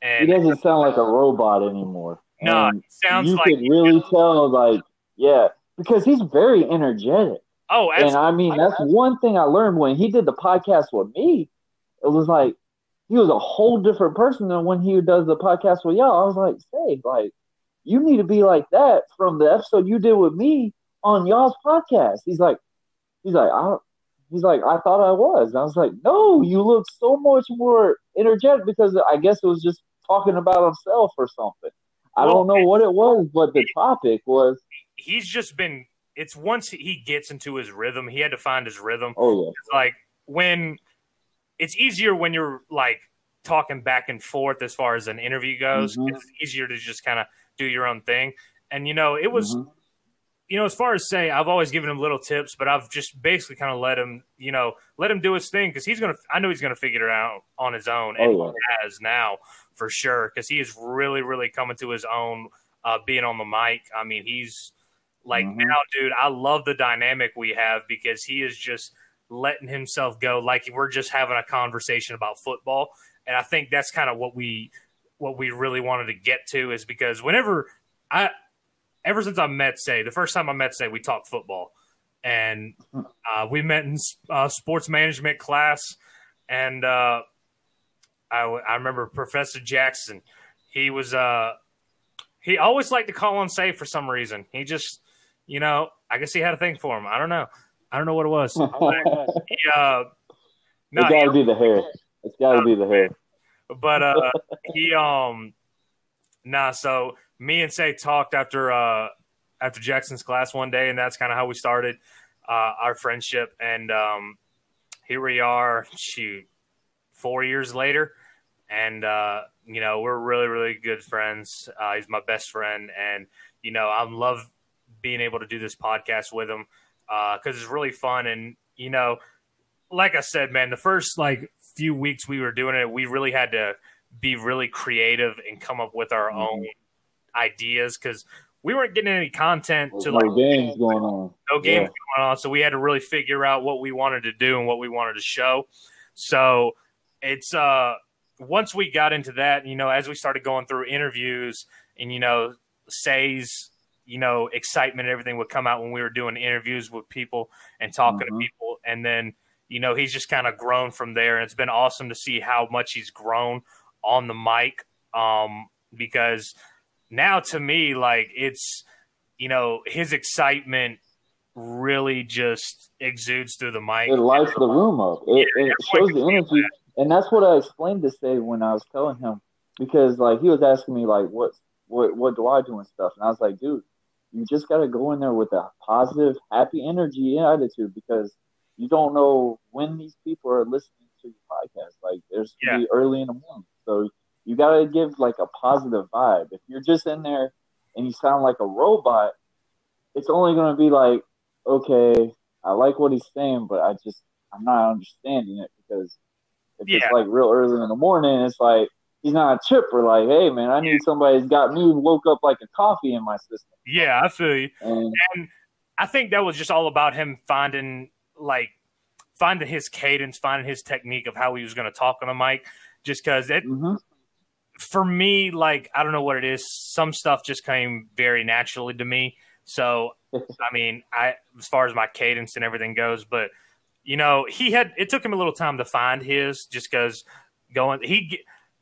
He And doesn't sound like a robot anymore. no, And it sounds you like could really tell, like, yeah, because he's very energetic. Oh, And. I mean, that's one thing I learned when he did the podcast with me. It was like he was a whole different person than when he does the podcast with y'all. I was like, say, like, you need to be like that from the episode you did with me on y'all's podcast. He's like, he's like, I, he's like, I thought I was. And I was like, no, you look so much more energetic because I guess it was just talking about himself or something. I Well, don't know what it was, but the topic was, he's just been it's once he gets into his rhythm he had to find his rhythm. Oh yeah, it's like when it's easier when you're like talking back and forth as far as an interview goes. Mhm. it's easier to just kind of do your own thing. And you know it was Mhm. you know as far as say i've always given him little tips but i've just basically kind of let him you know let him do his thing because he's gonna i know he's gonna figure it out on his own and Oh, he has now for sure because he is really really coming to his own uh, being on the mic. I mean he's like Mhm. now dude i love the dynamic we have because he is just letting himself go like we're just having a conversation about football. And i think that's kind of what we what we really wanted to get to is because whenever i ever since i met say the first time i met say we talked football. And uh, we met in uh, sports management class. And uh, I, I remember professor jackson. He was uh he always liked to call on say for some reason. He just you know i guess he had a thing for him. I don't know. I don't know what it was. He, uh, no, it got to be the hair. It's got to be the hair. but uh he um nah so me and say talked after uh after jackson's class one day and that's kind of how we started uh our friendship. And um here we are shoot four years later. And uh you know we're really really good friends. Uh he's my best friend. And you know i love being able to do this podcast with him uh because it's really fun and you know like I said, man, the first like few weeks we were doing it, we really had to be really creative and come up with our Mhm. own ideas because we weren't getting any content There's to no like games going on. no games Yeah. going on, so we had to really figure out what we wanted to do and what we wanted to show. So it's uh once we got into that, you know, as we started going through interviews and you know, says you know, excitement and everything would come out when we were doing interviews with people and talking to Mhm. people. And then, you know, he's just kind of grown from there. And it's been awesome to see how much he's grown on the mic. Um, because now to me, like it's, you know, his excitement really just exudes through the mic. It lights the room up. It, Yeah, it shows the energy, and that's what I explained to say when I was telling him because like he was asking me like what what what do I do and stuff, and I was like, dude, you just got to go in there with a positive, happy energy and attitude because you don't know when these people are listening to your podcast. Like there's be early in the morning, so you got to give like a positive vibe. If you're just in there and you sound like a robot, it's only gonna be like, okay, I like what he's saying, but I just I'm not understanding it because if Yeah. it's like real early in the morning, it's like he's not a chipper. Like, hey man, I need somebody who's got me woke up like a coffee in my system. Yeah, I feel you. And and I think that was just all about him finding like finding his cadence, finding his technique of how he was going to talk on the mic. Just because it, hmm for me, like I don't know what it is. Some stuff just came very naturally to me. So I mean, I as far as my cadence and everything goes, but you know, he had it took him a little time to find his just because going he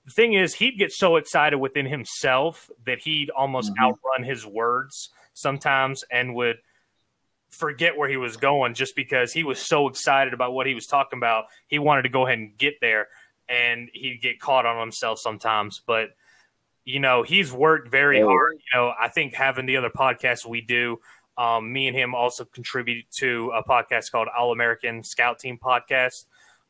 the thing is he'd get so excited within himself that he'd almost Mhm. outrun his words sometimes and would forget where he was going just because he was so excited about what he was talking about. He wanted to go ahead and get there and he'd get caught on himself sometimes. But you know he's worked very hard. You know i think having the other podcasts we do um, me and him also contribute to a podcast called all american scout team podcast.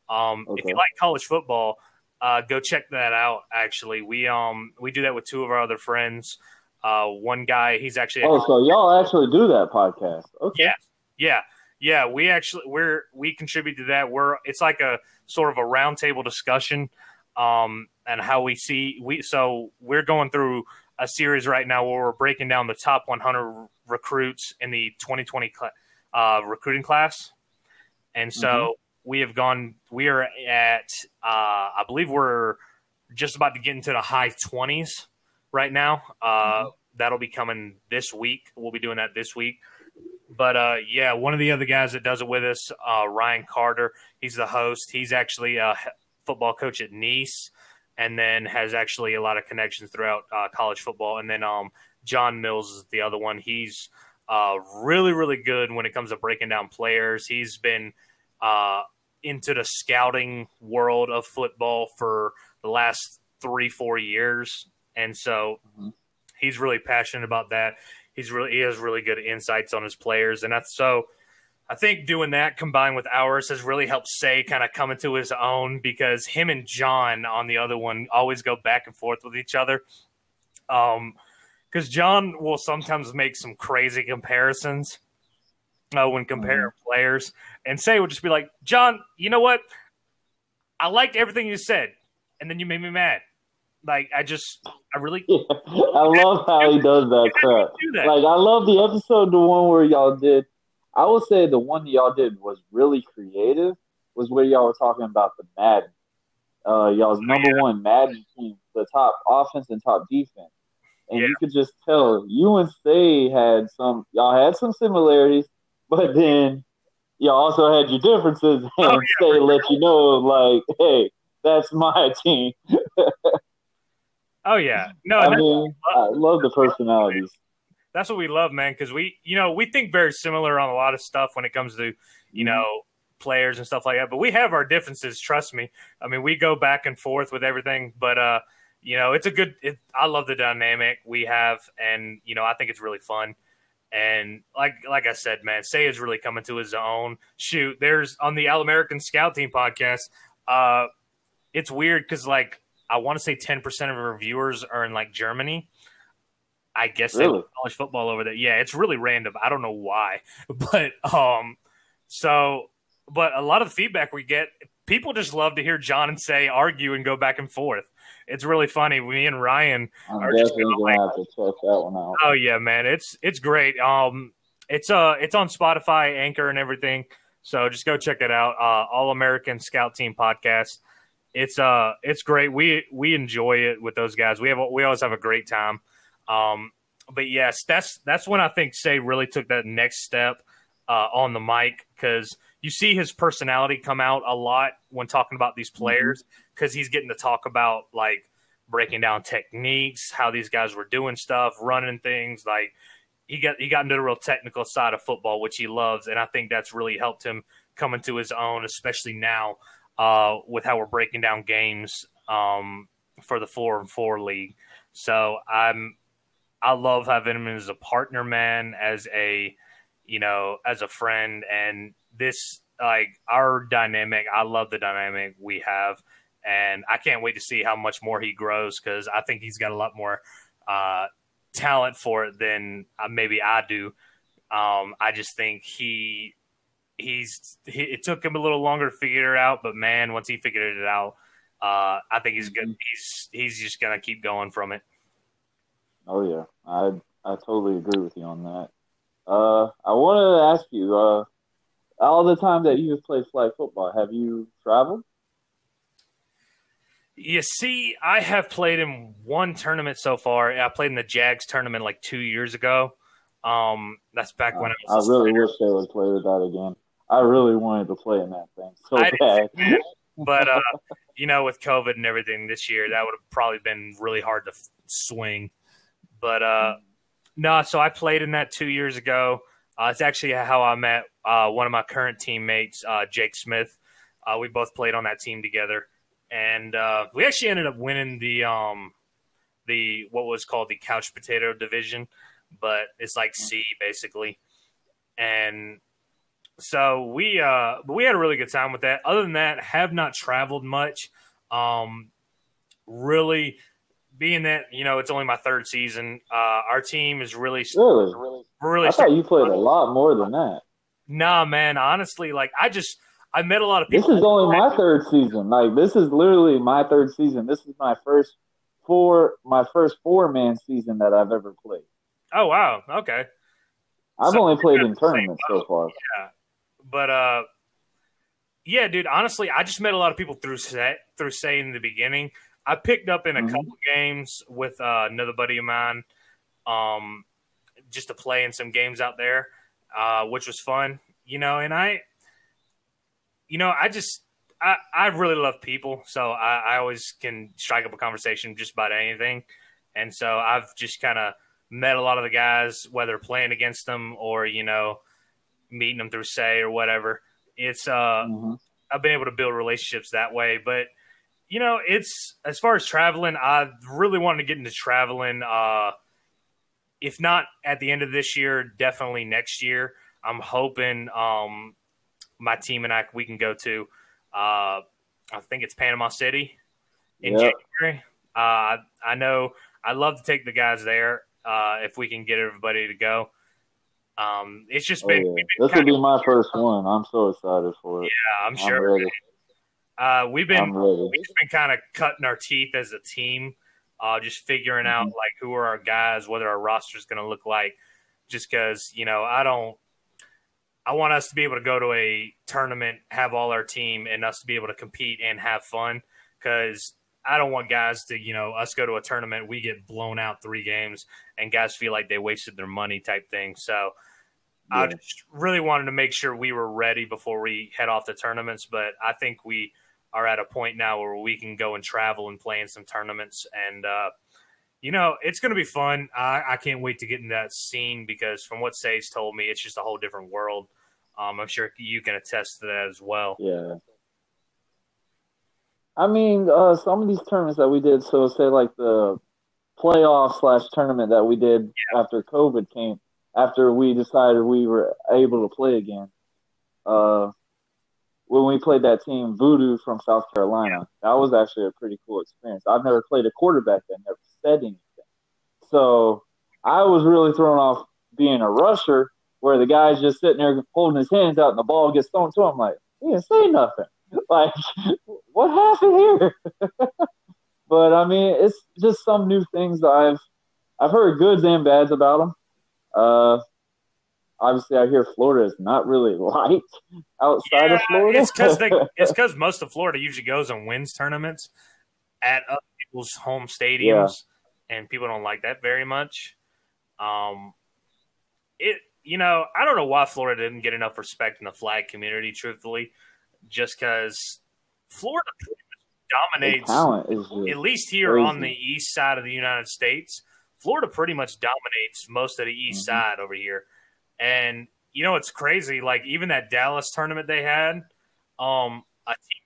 Um, if you like college football uh, go check that out actually we um we do that with two of our other friends uh, one guy he's actually Oh, so y'all actually do that podcast? Okay. yeah, yeah, yeah. We actually we're we contribute to that. We're it's like a sort of a roundtable discussion, um, and how we see we. So we're going through a series right now where we're breaking down the top 100 recruits in the 2020 cl- uh, recruiting class, and so Mhm. We have gone. We are at uh, I believe we're just about to get into the high 20s right now. Uh, That'll be coming this week. We'll be doing that this week. But uh, yeah, one of the other guys that does it with us, uh, Ryan Carter. He's the host. He's actually a football coach at Nease, and then has actually a lot of connections throughout uh, college football. And then um, John Mills is the other one. He's uh, really, really good when it comes to breaking down players. He's been uh, into the scouting world of football for the last three, four years, and so Mhm. he's really passionate about that. He's really he has really good insights on his players, and that's so. I think doing that combined with ours has really helped Say kind of come into his own because him and John on the other one always go back and forth with each other. Um, because John will sometimes make some crazy comparisons uh, when comparing players, and Say would just be like, "John, you know what? I liked everything you said, and then you made me mad. Like I just, I really Yeah. I love how he does that crap. do that. Like I love the episode, the one where y'all did. I would say the one y'all did was really creative. Was where y'all were talking about the Madden. Uh, y'all's number one Madden team, the top offense and top defense, and Yeah. you could just tell you and Say had some. Y'all had some similarities, but then y'all also had your differences, and Oh, yeah, Say let you know, like, hey, that's my team. oh yeah, no, I mean, I love the personalities. that's what we love, man. Because we, you know, we think very similar on a lot of stuff when it comes to, you know, players and stuff like that. But we have our differences. Trust me. I mean, we go back and forth with everything, but uh, you know, it's a good. It, I love the dynamic we have, and you know, I think it's really fun. And like like I said, man, Say is really coming to his own. Shoot, there's on the All American Scout Team podcast. Uh, it's weird because like I want to say ten percent of our viewers are in like Germany. I guess they Really? love college football over there. Yeah, it's really random. I don't know why, but um, so but a lot of the feedback we get, people just love to hear John and Say argue and go back and forth. It's really funny. Me and Ryan I'm Or just gonna, gonna have to check that one out. Oh yeah, man, it's it's great. Um, it's uh, it's on Spotify, Anchor, and everything. So just go check it out. Uh, All American Scout Team podcast. It's uh, it's great. We we enjoy it with those guys. We have we always have a great time. Um, but yes, that's that's when I think Say really took that next step uh, on the mic because you see his personality come out a lot when talking about these players because he's getting to talk about like breaking down techniques, how these guys were doing stuff, running things. Like he got he got into the real technical side of football, which he loves, and I think that's really helped him come into his own, especially now uh, with how we're breaking down games um, for the four and four league. So I'm I love having him as a partner, man, as a you know, as a friend, and this like our dynamic. I love the dynamic we have and I can't wait to see how much more he grows because I think he's got a lot more uh, talent for it than uh, maybe I do. Um, I just think he he's he, it took him a little longer to figure it out, but man, once he figured it out, uh, I think he's good. Mhm. He's he's just gonna keep going from it. Oh yeah, I I totally agree with you on that. Uh, I wanted to ask you. Uh, all the time that you've played flag football, have you traveled? You see, I have played in one tournament so far. I played in the Jags tournament like two years ago. Um, that's back when I was. I really wish they would play with that again. I really wanted to play in that thing so I bad. but uh, you know, with COVID and everything this year, that would have probably been really hard to f- swing. But uh, no, so I played in that two years ago. Uh, it's actually how I met uh, one of my current teammates, uh, Jake Smith. Uh, we both played on that team together, and uh, we actually ended up winning the um, the what was called the couch potato division, but it's like C basically. And so we uh, we had a really good time with that. Other than that, have not traveled much. Um, really, being that you know it's only my third season, uh, our team is really really really. I thought you played a lot more than that. Nah, man. Honestly, like I just I met a lot of people. This is only my third season. Like this is literally my third season. This is my first four my first four man season that I've ever played. Oh wow. Okay. I've so, only played in tournaments so far. Yeah. But uh yeah, dude, honestly, I just met a lot of people through set through say in the beginning. I picked up in a mm-hmm. couple games with uh, another buddy of mine, um, just to play in some games out there, uh, which was fun, you know. And I, you know, I just I, I really love people, so I, I always can strike up a conversation just about anything. And so I've just kind of met a lot of the guys, whether playing against them or you know meeting them through say or whatever. It's uh, mm-hmm. I've been able to build relationships that way, but you know, it's as far as traveling, I really wanted to get into traveling. Uh, if not at the end of this year, definitely next year. I'm hoping um, my team and I we can go to. Uh, I think it's Panama City in yep. January. Uh, I know I'd love to take the guys there uh, if we can get everybody to go. Um, it's just been. Oh, yeah. been this will be my first one. I'm so excited for it. Yeah, I'm sure. I'm uh, we've been we've been kind of cutting our teeth as a team, uh, just figuring mm-hmm. out like who are our guys, what our roster is going to look like. Just because you know, I don't. I want us to be able to go to a tournament, have all our team, and us to be able to compete and have fun. Because I don't want guys to, you know, us go to a tournament, we get blown out three games, and guys feel like they wasted their money type thing. So yeah. I just really wanted to make sure we were ready before we head off the tournaments. But I think we are at a point now where we can go and travel and play in some tournaments. And, uh, you know, it's going to be fun. I, I, can't wait to get in that scene because from what Say's told me, it's just a whole different world. Um, I'm sure you can attest to that as well. Yeah. I mean, uh, some of these tournaments that we did, so say like the playoff slash tournament that we did yeah. after COVID came, after we decided we were able to play again. Uh, when we played that team Voodoo from South Carolina. That was actually a pretty cool experience. I've never played a quarterback that never said anything. So I was really thrown off being a rusher where the guy's just sitting there holding his hands out and the ball gets thrown to him. like, he didn't say nothing. Like, what happened here? but I mean, it's just some new things that I've I've heard goods and bads about them. Uh, obviously I hear Florida is not really liked outside yeah, of Florida. it's because it's because most of Florida usually goes and wins tournaments at other people's home stadiums, yeah. and people don't like that very much. Um, it you know I don't know why Florida didn't get enough respect in the flag community. Truthfully, just because Florida dominates at least here crazy. on the east side of the United States. Florida pretty much dominates most of the east mm-hmm. side over here. And you know it's crazy. Like even that Dallas tournament they had, um, a team.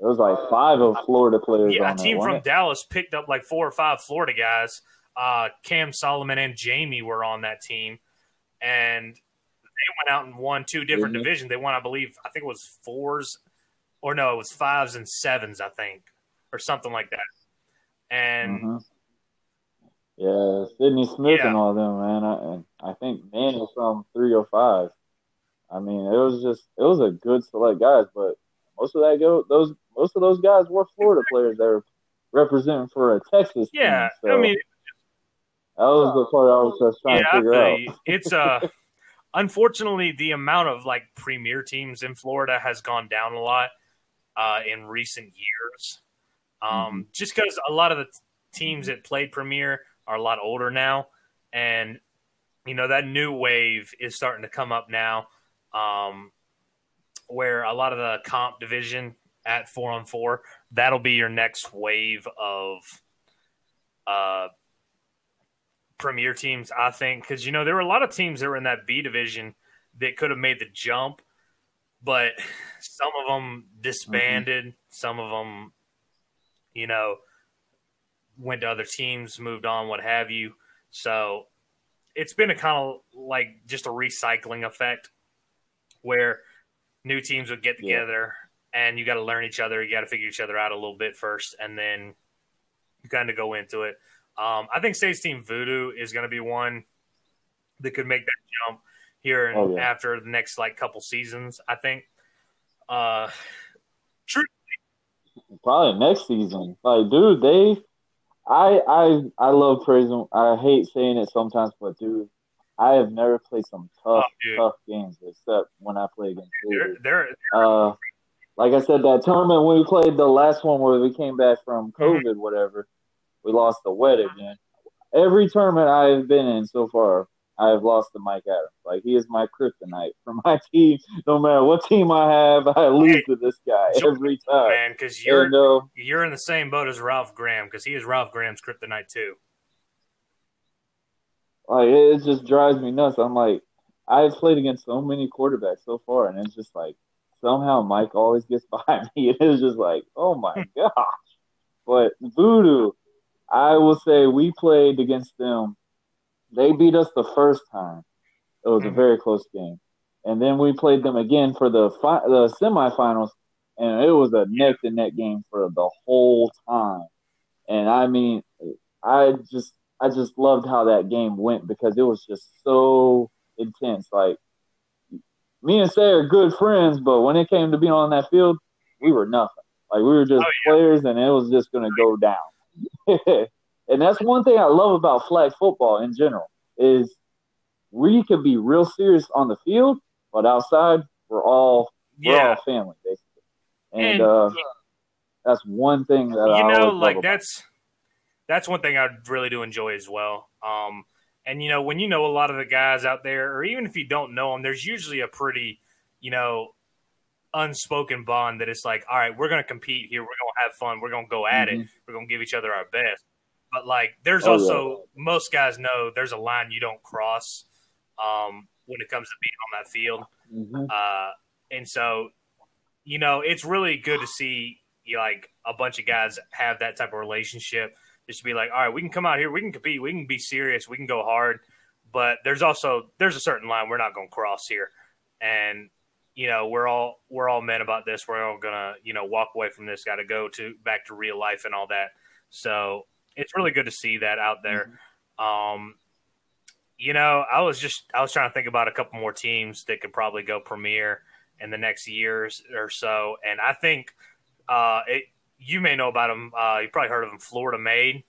It was like five of Florida players. Yeah, a team from? Dallas picked up like four or five Florida guys. Uh, Cam Solomon and Jamie were on that team, and they went out and won two different mm-hmm. divisions. They won, I believe, I think it was fours, or no, it was fives and sevens, I think, or something like that. And mm-hmm. Yeah, Sydney Smith yeah. and all them, man. I, and I think Man was from 305. I mean, it was just it was a good select guys, but most of that go those most of those guys were Florida players that were representing for a Texas. Yeah, team, so I mean, that was the part I was just trying yeah, to figure out. it's uh unfortunately, the amount of like premier teams in Florida has gone down a lot uh, in recent years. Um, mm-hmm. Just because a lot of the teams that played premier are a lot older now, and you know that new wave is starting to come up now, um, where a lot of the comp division at four on four that'll be your next wave of uh, premier teams, I think, because you know there were a lot of teams that were in that B division that could have made the jump, but some of them disbanded, mm-hmm. some of them, you know, went to other teams, moved on, what have you. So it's been a kind of like just a recycling effect where new teams would get together yeah. and you got to learn each other, you got to figure each other out a little bit first, and then you kind of go into it. Um, I think State's team Voodoo is going to be one that could make that jump here oh, yeah. after the next like couple seasons. I think. Uh. Probably next season. Like, dude, they. I I I love praising. I hate saying it sometimes, but dude, I have never played some tough oh, tough games except when I play against. They're, they're, they're uh, like I said, that tournament when we played the last one where we came back from mm-hmm. COVID, mm-hmm. whatever we lost the wet again. Every tournament I've been in so far, I've lost to Mike Adams. Like he is my kryptonite for my team. No matter what team I have, I lose to this guy every time. Man, because you're and, uh, you're in the same boat as Ralph Graham because he is Ralph Graham's kryptonite too. Like it just drives me nuts. I'm like, I've played against so many quarterbacks so far, and it's just like somehow Mike always gets behind me. It's just like, oh my gosh. But Voodoo, I will say we played against them. They beat us the first time. It was a mm-hmm. very close game, and then we played them again for the fi- the semifinals, and it was a neck to neck game for the whole time. And I mean, I just I just loved how that game went because it was just so intense. Like me and Say are good friends, but when it came to being on that field, we were nothing. Like we were just oh, yeah. players, and it was just going to go down. and that's one thing I love about flag football in general is we can be real serious on the field, but outside we're all yeah. we're all family basically. And, and uh, that's one thing that you I know, like that's that's one thing I really do enjoy as well. Um, and you know, when you know a lot of the guys out there, or even if you don't know them, there's usually a pretty, you know, unspoken bond that it's like, all right, we're going to compete here. We're going to have fun. We're going to go at mm-hmm. it. We're going to give each other our best. But like, there's oh, also yeah. most guys know there's a line you don't cross um, when it comes to being on that field. Mm-hmm. Uh, and so, you know, it's really good to see like a bunch of guys have that type of relationship. Just to be like, all right, we can come out here, we can compete, we can be serious, we can go hard. But there's also there's a certain line we're not going to cross here, and you know we're all we're all men about this. We're all gonna you know walk away from this got to go to back to real life and all that. So it's really good to see that out there. Mm-hmm. um you know i was just i was trying to think about a couple more teams that could probably go premier in the next years or so. And i think uh it, you may know about them uh you probably heard of them florida made.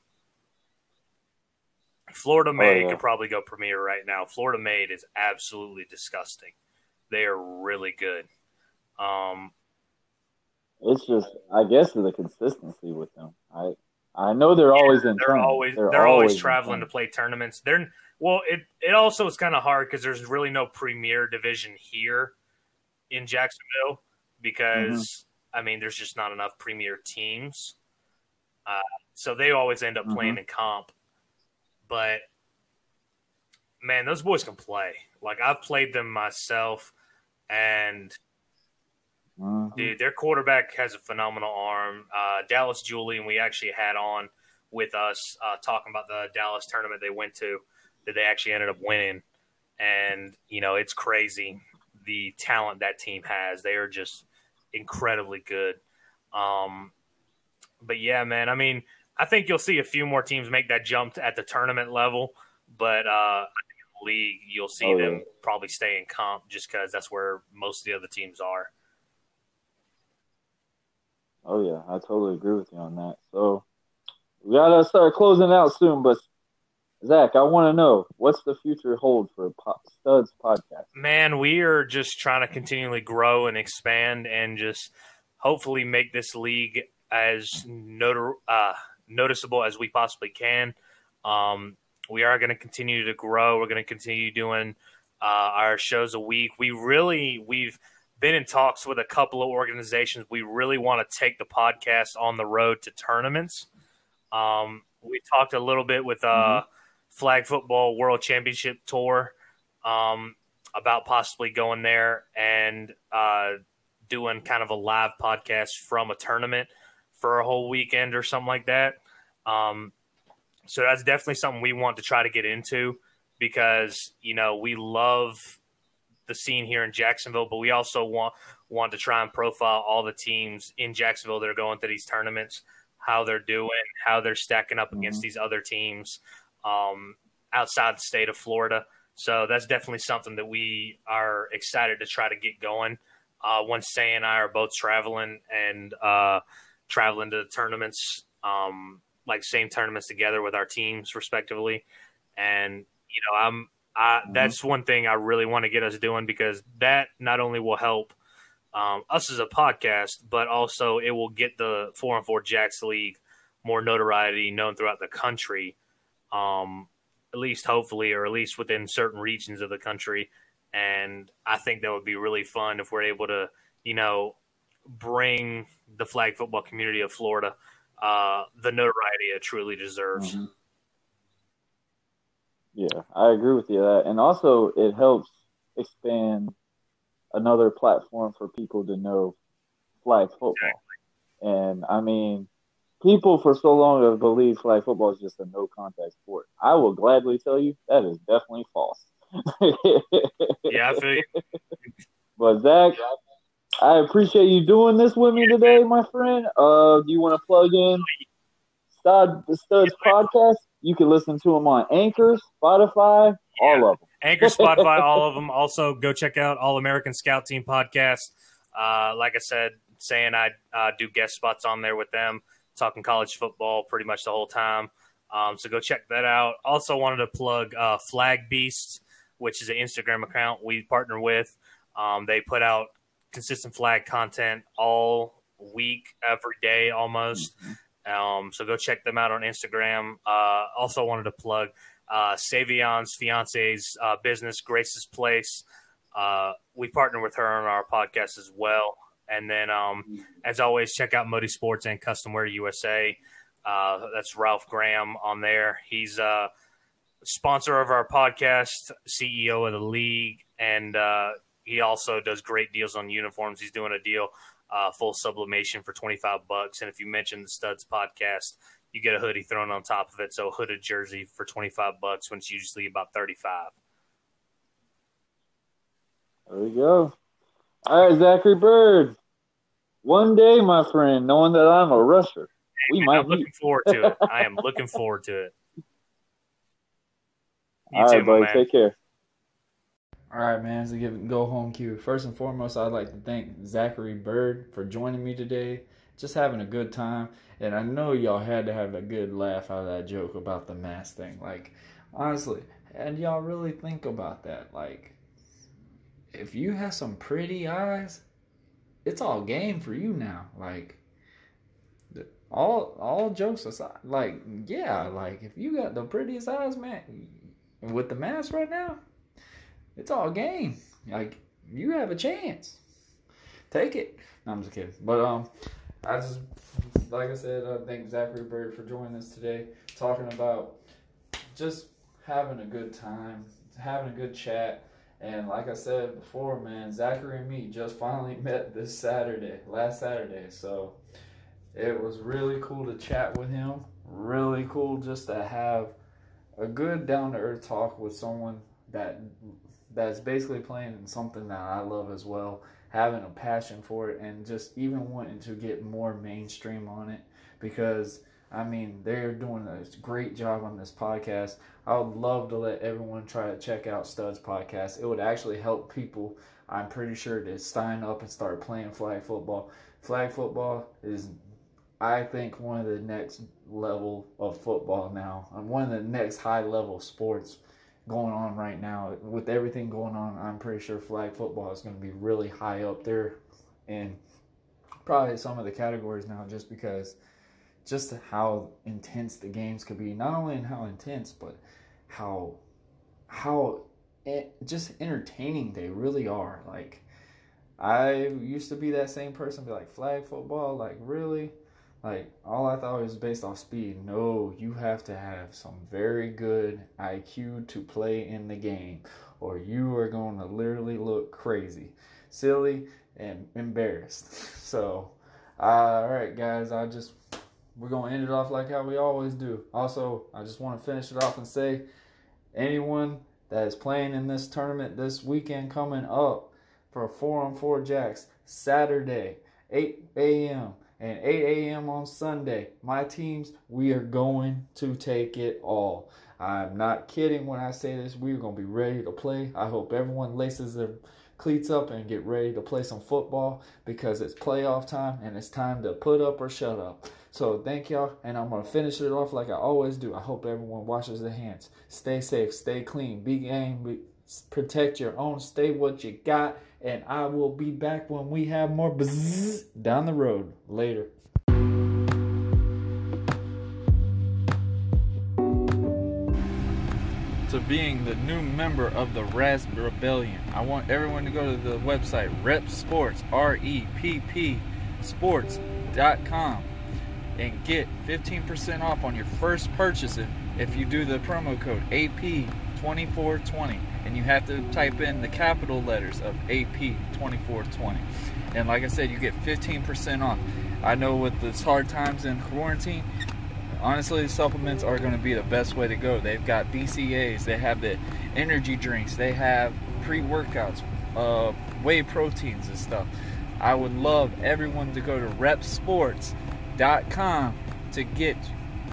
Florida made oh, yeah. could probably go premier right now. Florida made is absolutely disgusting they are really good. Um, it's just, I guess, the consistency with them. I I know they're yeah, always in. They're always they're, they're always, always traveling to play tournaments. They're well, it it also is kind of hard because there's really no premier division here in Jacksonville because mm-hmm. I mean there's just not enough premier teams. Uh, so they always end up playing mm-hmm. in comp. But man, those boys can play. Like I've played them myself, and mm-hmm. dude, their quarterback has a phenomenal arm. Uh, Dallas Julian, we actually had on with us uh, talking about the Dallas tournament they went to that they actually ended up winning, and you know it's crazy the talent that team has. They are just incredibly good. Um, but yeah, man, I mean, I think you'll see a few more teams make that jump at the tournament level, but uh, league, you'll see oh, them yeah. probably stay in comp just because that's where most of the other teams are. Oh yeah, I totally agree with you on that. So we gotta start closing out soon, but Zach, I want to know what's the future hold for po- Studs podcast. Man, we are just trying to continually grow and expand, and just hopefully make this league as notor- uh, noticeable as we possibly can. Um, we are going to continue to grow. We're going to continue doing uh, our shows a week. We really we've been in talks with a couple of organizations. We really want to take the podcast on the road to tournaments. Um, we talked a little bit with uh, mm-hmm. Flag Football World Championship Tour um, about possibly going there and uh, doing kind of a live podcast from a tournament for a whole weekend or something like that. Um, so that's definitely something we want to try to get into because you know we love the scene here in Jacksonville, but we also want want to try and profile all the teams in Jacksonville that are going to these tournaments, how they're doing, how they're stacking up against mm-hmm. these other teams um, outside the state of Florida. So that's definitely something that we are excited to try to get going. Uh, once Say and I are both traveling and uh, traveling to the tournaments, um, like same tournaments together with our teams respectively, and you know, I'm I, mm-hmm. that's one thing I really want to get us doing because that not only will help um, us as a podcast, but also it will get the four and four Jacks League more notoriety known throughout the country. Um, at least hopefully, or at least within certain regions of the country. And I think that would be really fun if we're able to, you know, bring the flag football community of Florida uh, the notoriety it truly deserves. Mm-hmm. Yeah, I agree with you that, and also it helps expand another platform for people to know flag football. Exactly. And I mean, people for so long have believed flag football is just a no contact sport. I will gladly tell you that is definitely false. yeah, I feel you. But Zach, I appreciate you doing this with me today, my friend. Uh, do you want to plug in Stud Studs podcast? You can listen to them on Anchor, Spotify, all of them. Anchor, Spotify, all of them. Also, go check out All American Scout Team podcast. Uh, like I said, saying I uh, do guest spots on there with them, talking college football pretty much the whole time. Um, so go check that out. Also, wanted to plug uh, Flag Beast, which is an Instagram account we partner with. Um, they put out consistent flag content all week, every day almost. Mm-hmm. Um, so go check them out on Instagram. Uh, also wanted to plug uh, Saivion's fiance's uh, business, Grace's Place. Uh, we partner with her on our podcast as well. And then, um, as always, check out Modi Sports and Custom Wear USA. Uh, that's Ralph Graham on there. He's a uh, sponsor of our podcast, CEO of the league, and uh, he also does great deals on uniforms. He's doing a deal uh, full sublimation for 25 bucks. And if you mention the Studs podcast, you get a hoodie thrown on top of it. So a hooded jersey for 25 bucks when it's usually about 35. There we go. All right, Zachary Byrd. One day, my friend, knowing that I'm a rusher, we might. I'm looking forward to it. I am looking forward to it. You All too, right, buddy. Take care. All right, man. So give go home cue. First and foremost, I'd like to thank Zachary Byrd for joining me today. Just having a good time, and I know y'all had to have a good laugh out of that joke about the mask thing. Like, honestly, and y'all really think about that. Like, if you have some pretty eyes, it's all game for you now. Like, all all jokes aside, like, yeah, like if you got the prettiest eyes, man, with the mask right now, it's all game. Like you have a chance. Take it. No, I'm just kidding. But um, I just like I said, I thank Zachary Byrd for joining us today, talking about just having a good time, having a good chat. And like I said before, man, Zachary and me just finally met this Saturday, last Saturday. So it was really cool to chat with him. Really cool just to have a good down to earth talk with someone that that's basically playing something that I love as well, having a passion for it, and just even wanting to get more mainstream on it because I mean they're doing a great job on this podcast. I would love to let everyone try to check out Studs podcast. It would actually help people. I'm pretty sure to sign up and start playing flag football. Flag football is I think one of the next level of football now, and one of the next high level sports going on right now. With everything going on, I'm pretty sure flag football is going to be really high up there, and probably some of the categories now, just because just how intense the games could be. Not only in how intense, but how how just entertaining they really are. Like I used to be that same person, be like flag football, like really like all I thought was based off speed. No, you have to have some very good IQ to play in the game, or you are going to literally look crazy, silly, and embarrassed. So, all right, guys, I just we're gonna end it off like how we always do. Also, I just want to finish it off and say, anyone that is playing in this tournament this weekend coming up for four on four jacks Saturday, 8 a.m and 8 a.m. on Sunday. My teams, we are going to take it all. I'm not kidding when I say this. We're going to be ready to play. I hope everyone laces their cleats up and get ready to play some football because it's playoff time and it's time to put up or shut up. So thank y'all, and I'm gonna finish it off like I always do. I hope everyone washes their hands. Stay safe, stay clean, be game, protect your own, stay what you got, and I will be back when we have more bzzz down the road. Later. To being the new member of the Rasp Rebellion, I want everyone to go to the website Rep R E P P Sports.com, and get 15% off on your first purchase if you do the promo code AP2420 and you have to type in the capital letters of AP 2420. And like I said, you get 15% off. I know with the hard times in quarantine, honestly, supplements are going to be the best way to go. They've got BCAAs, they have the energy drinks, they have pre workouts, uh, whey proteins, and stuff. I would love everyone to go to reppsports.com to get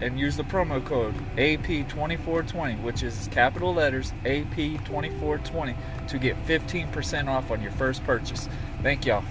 and use the promo code AP2420, which is capital letters AP2420, to get 15% off on your first purchase. Thank y'all.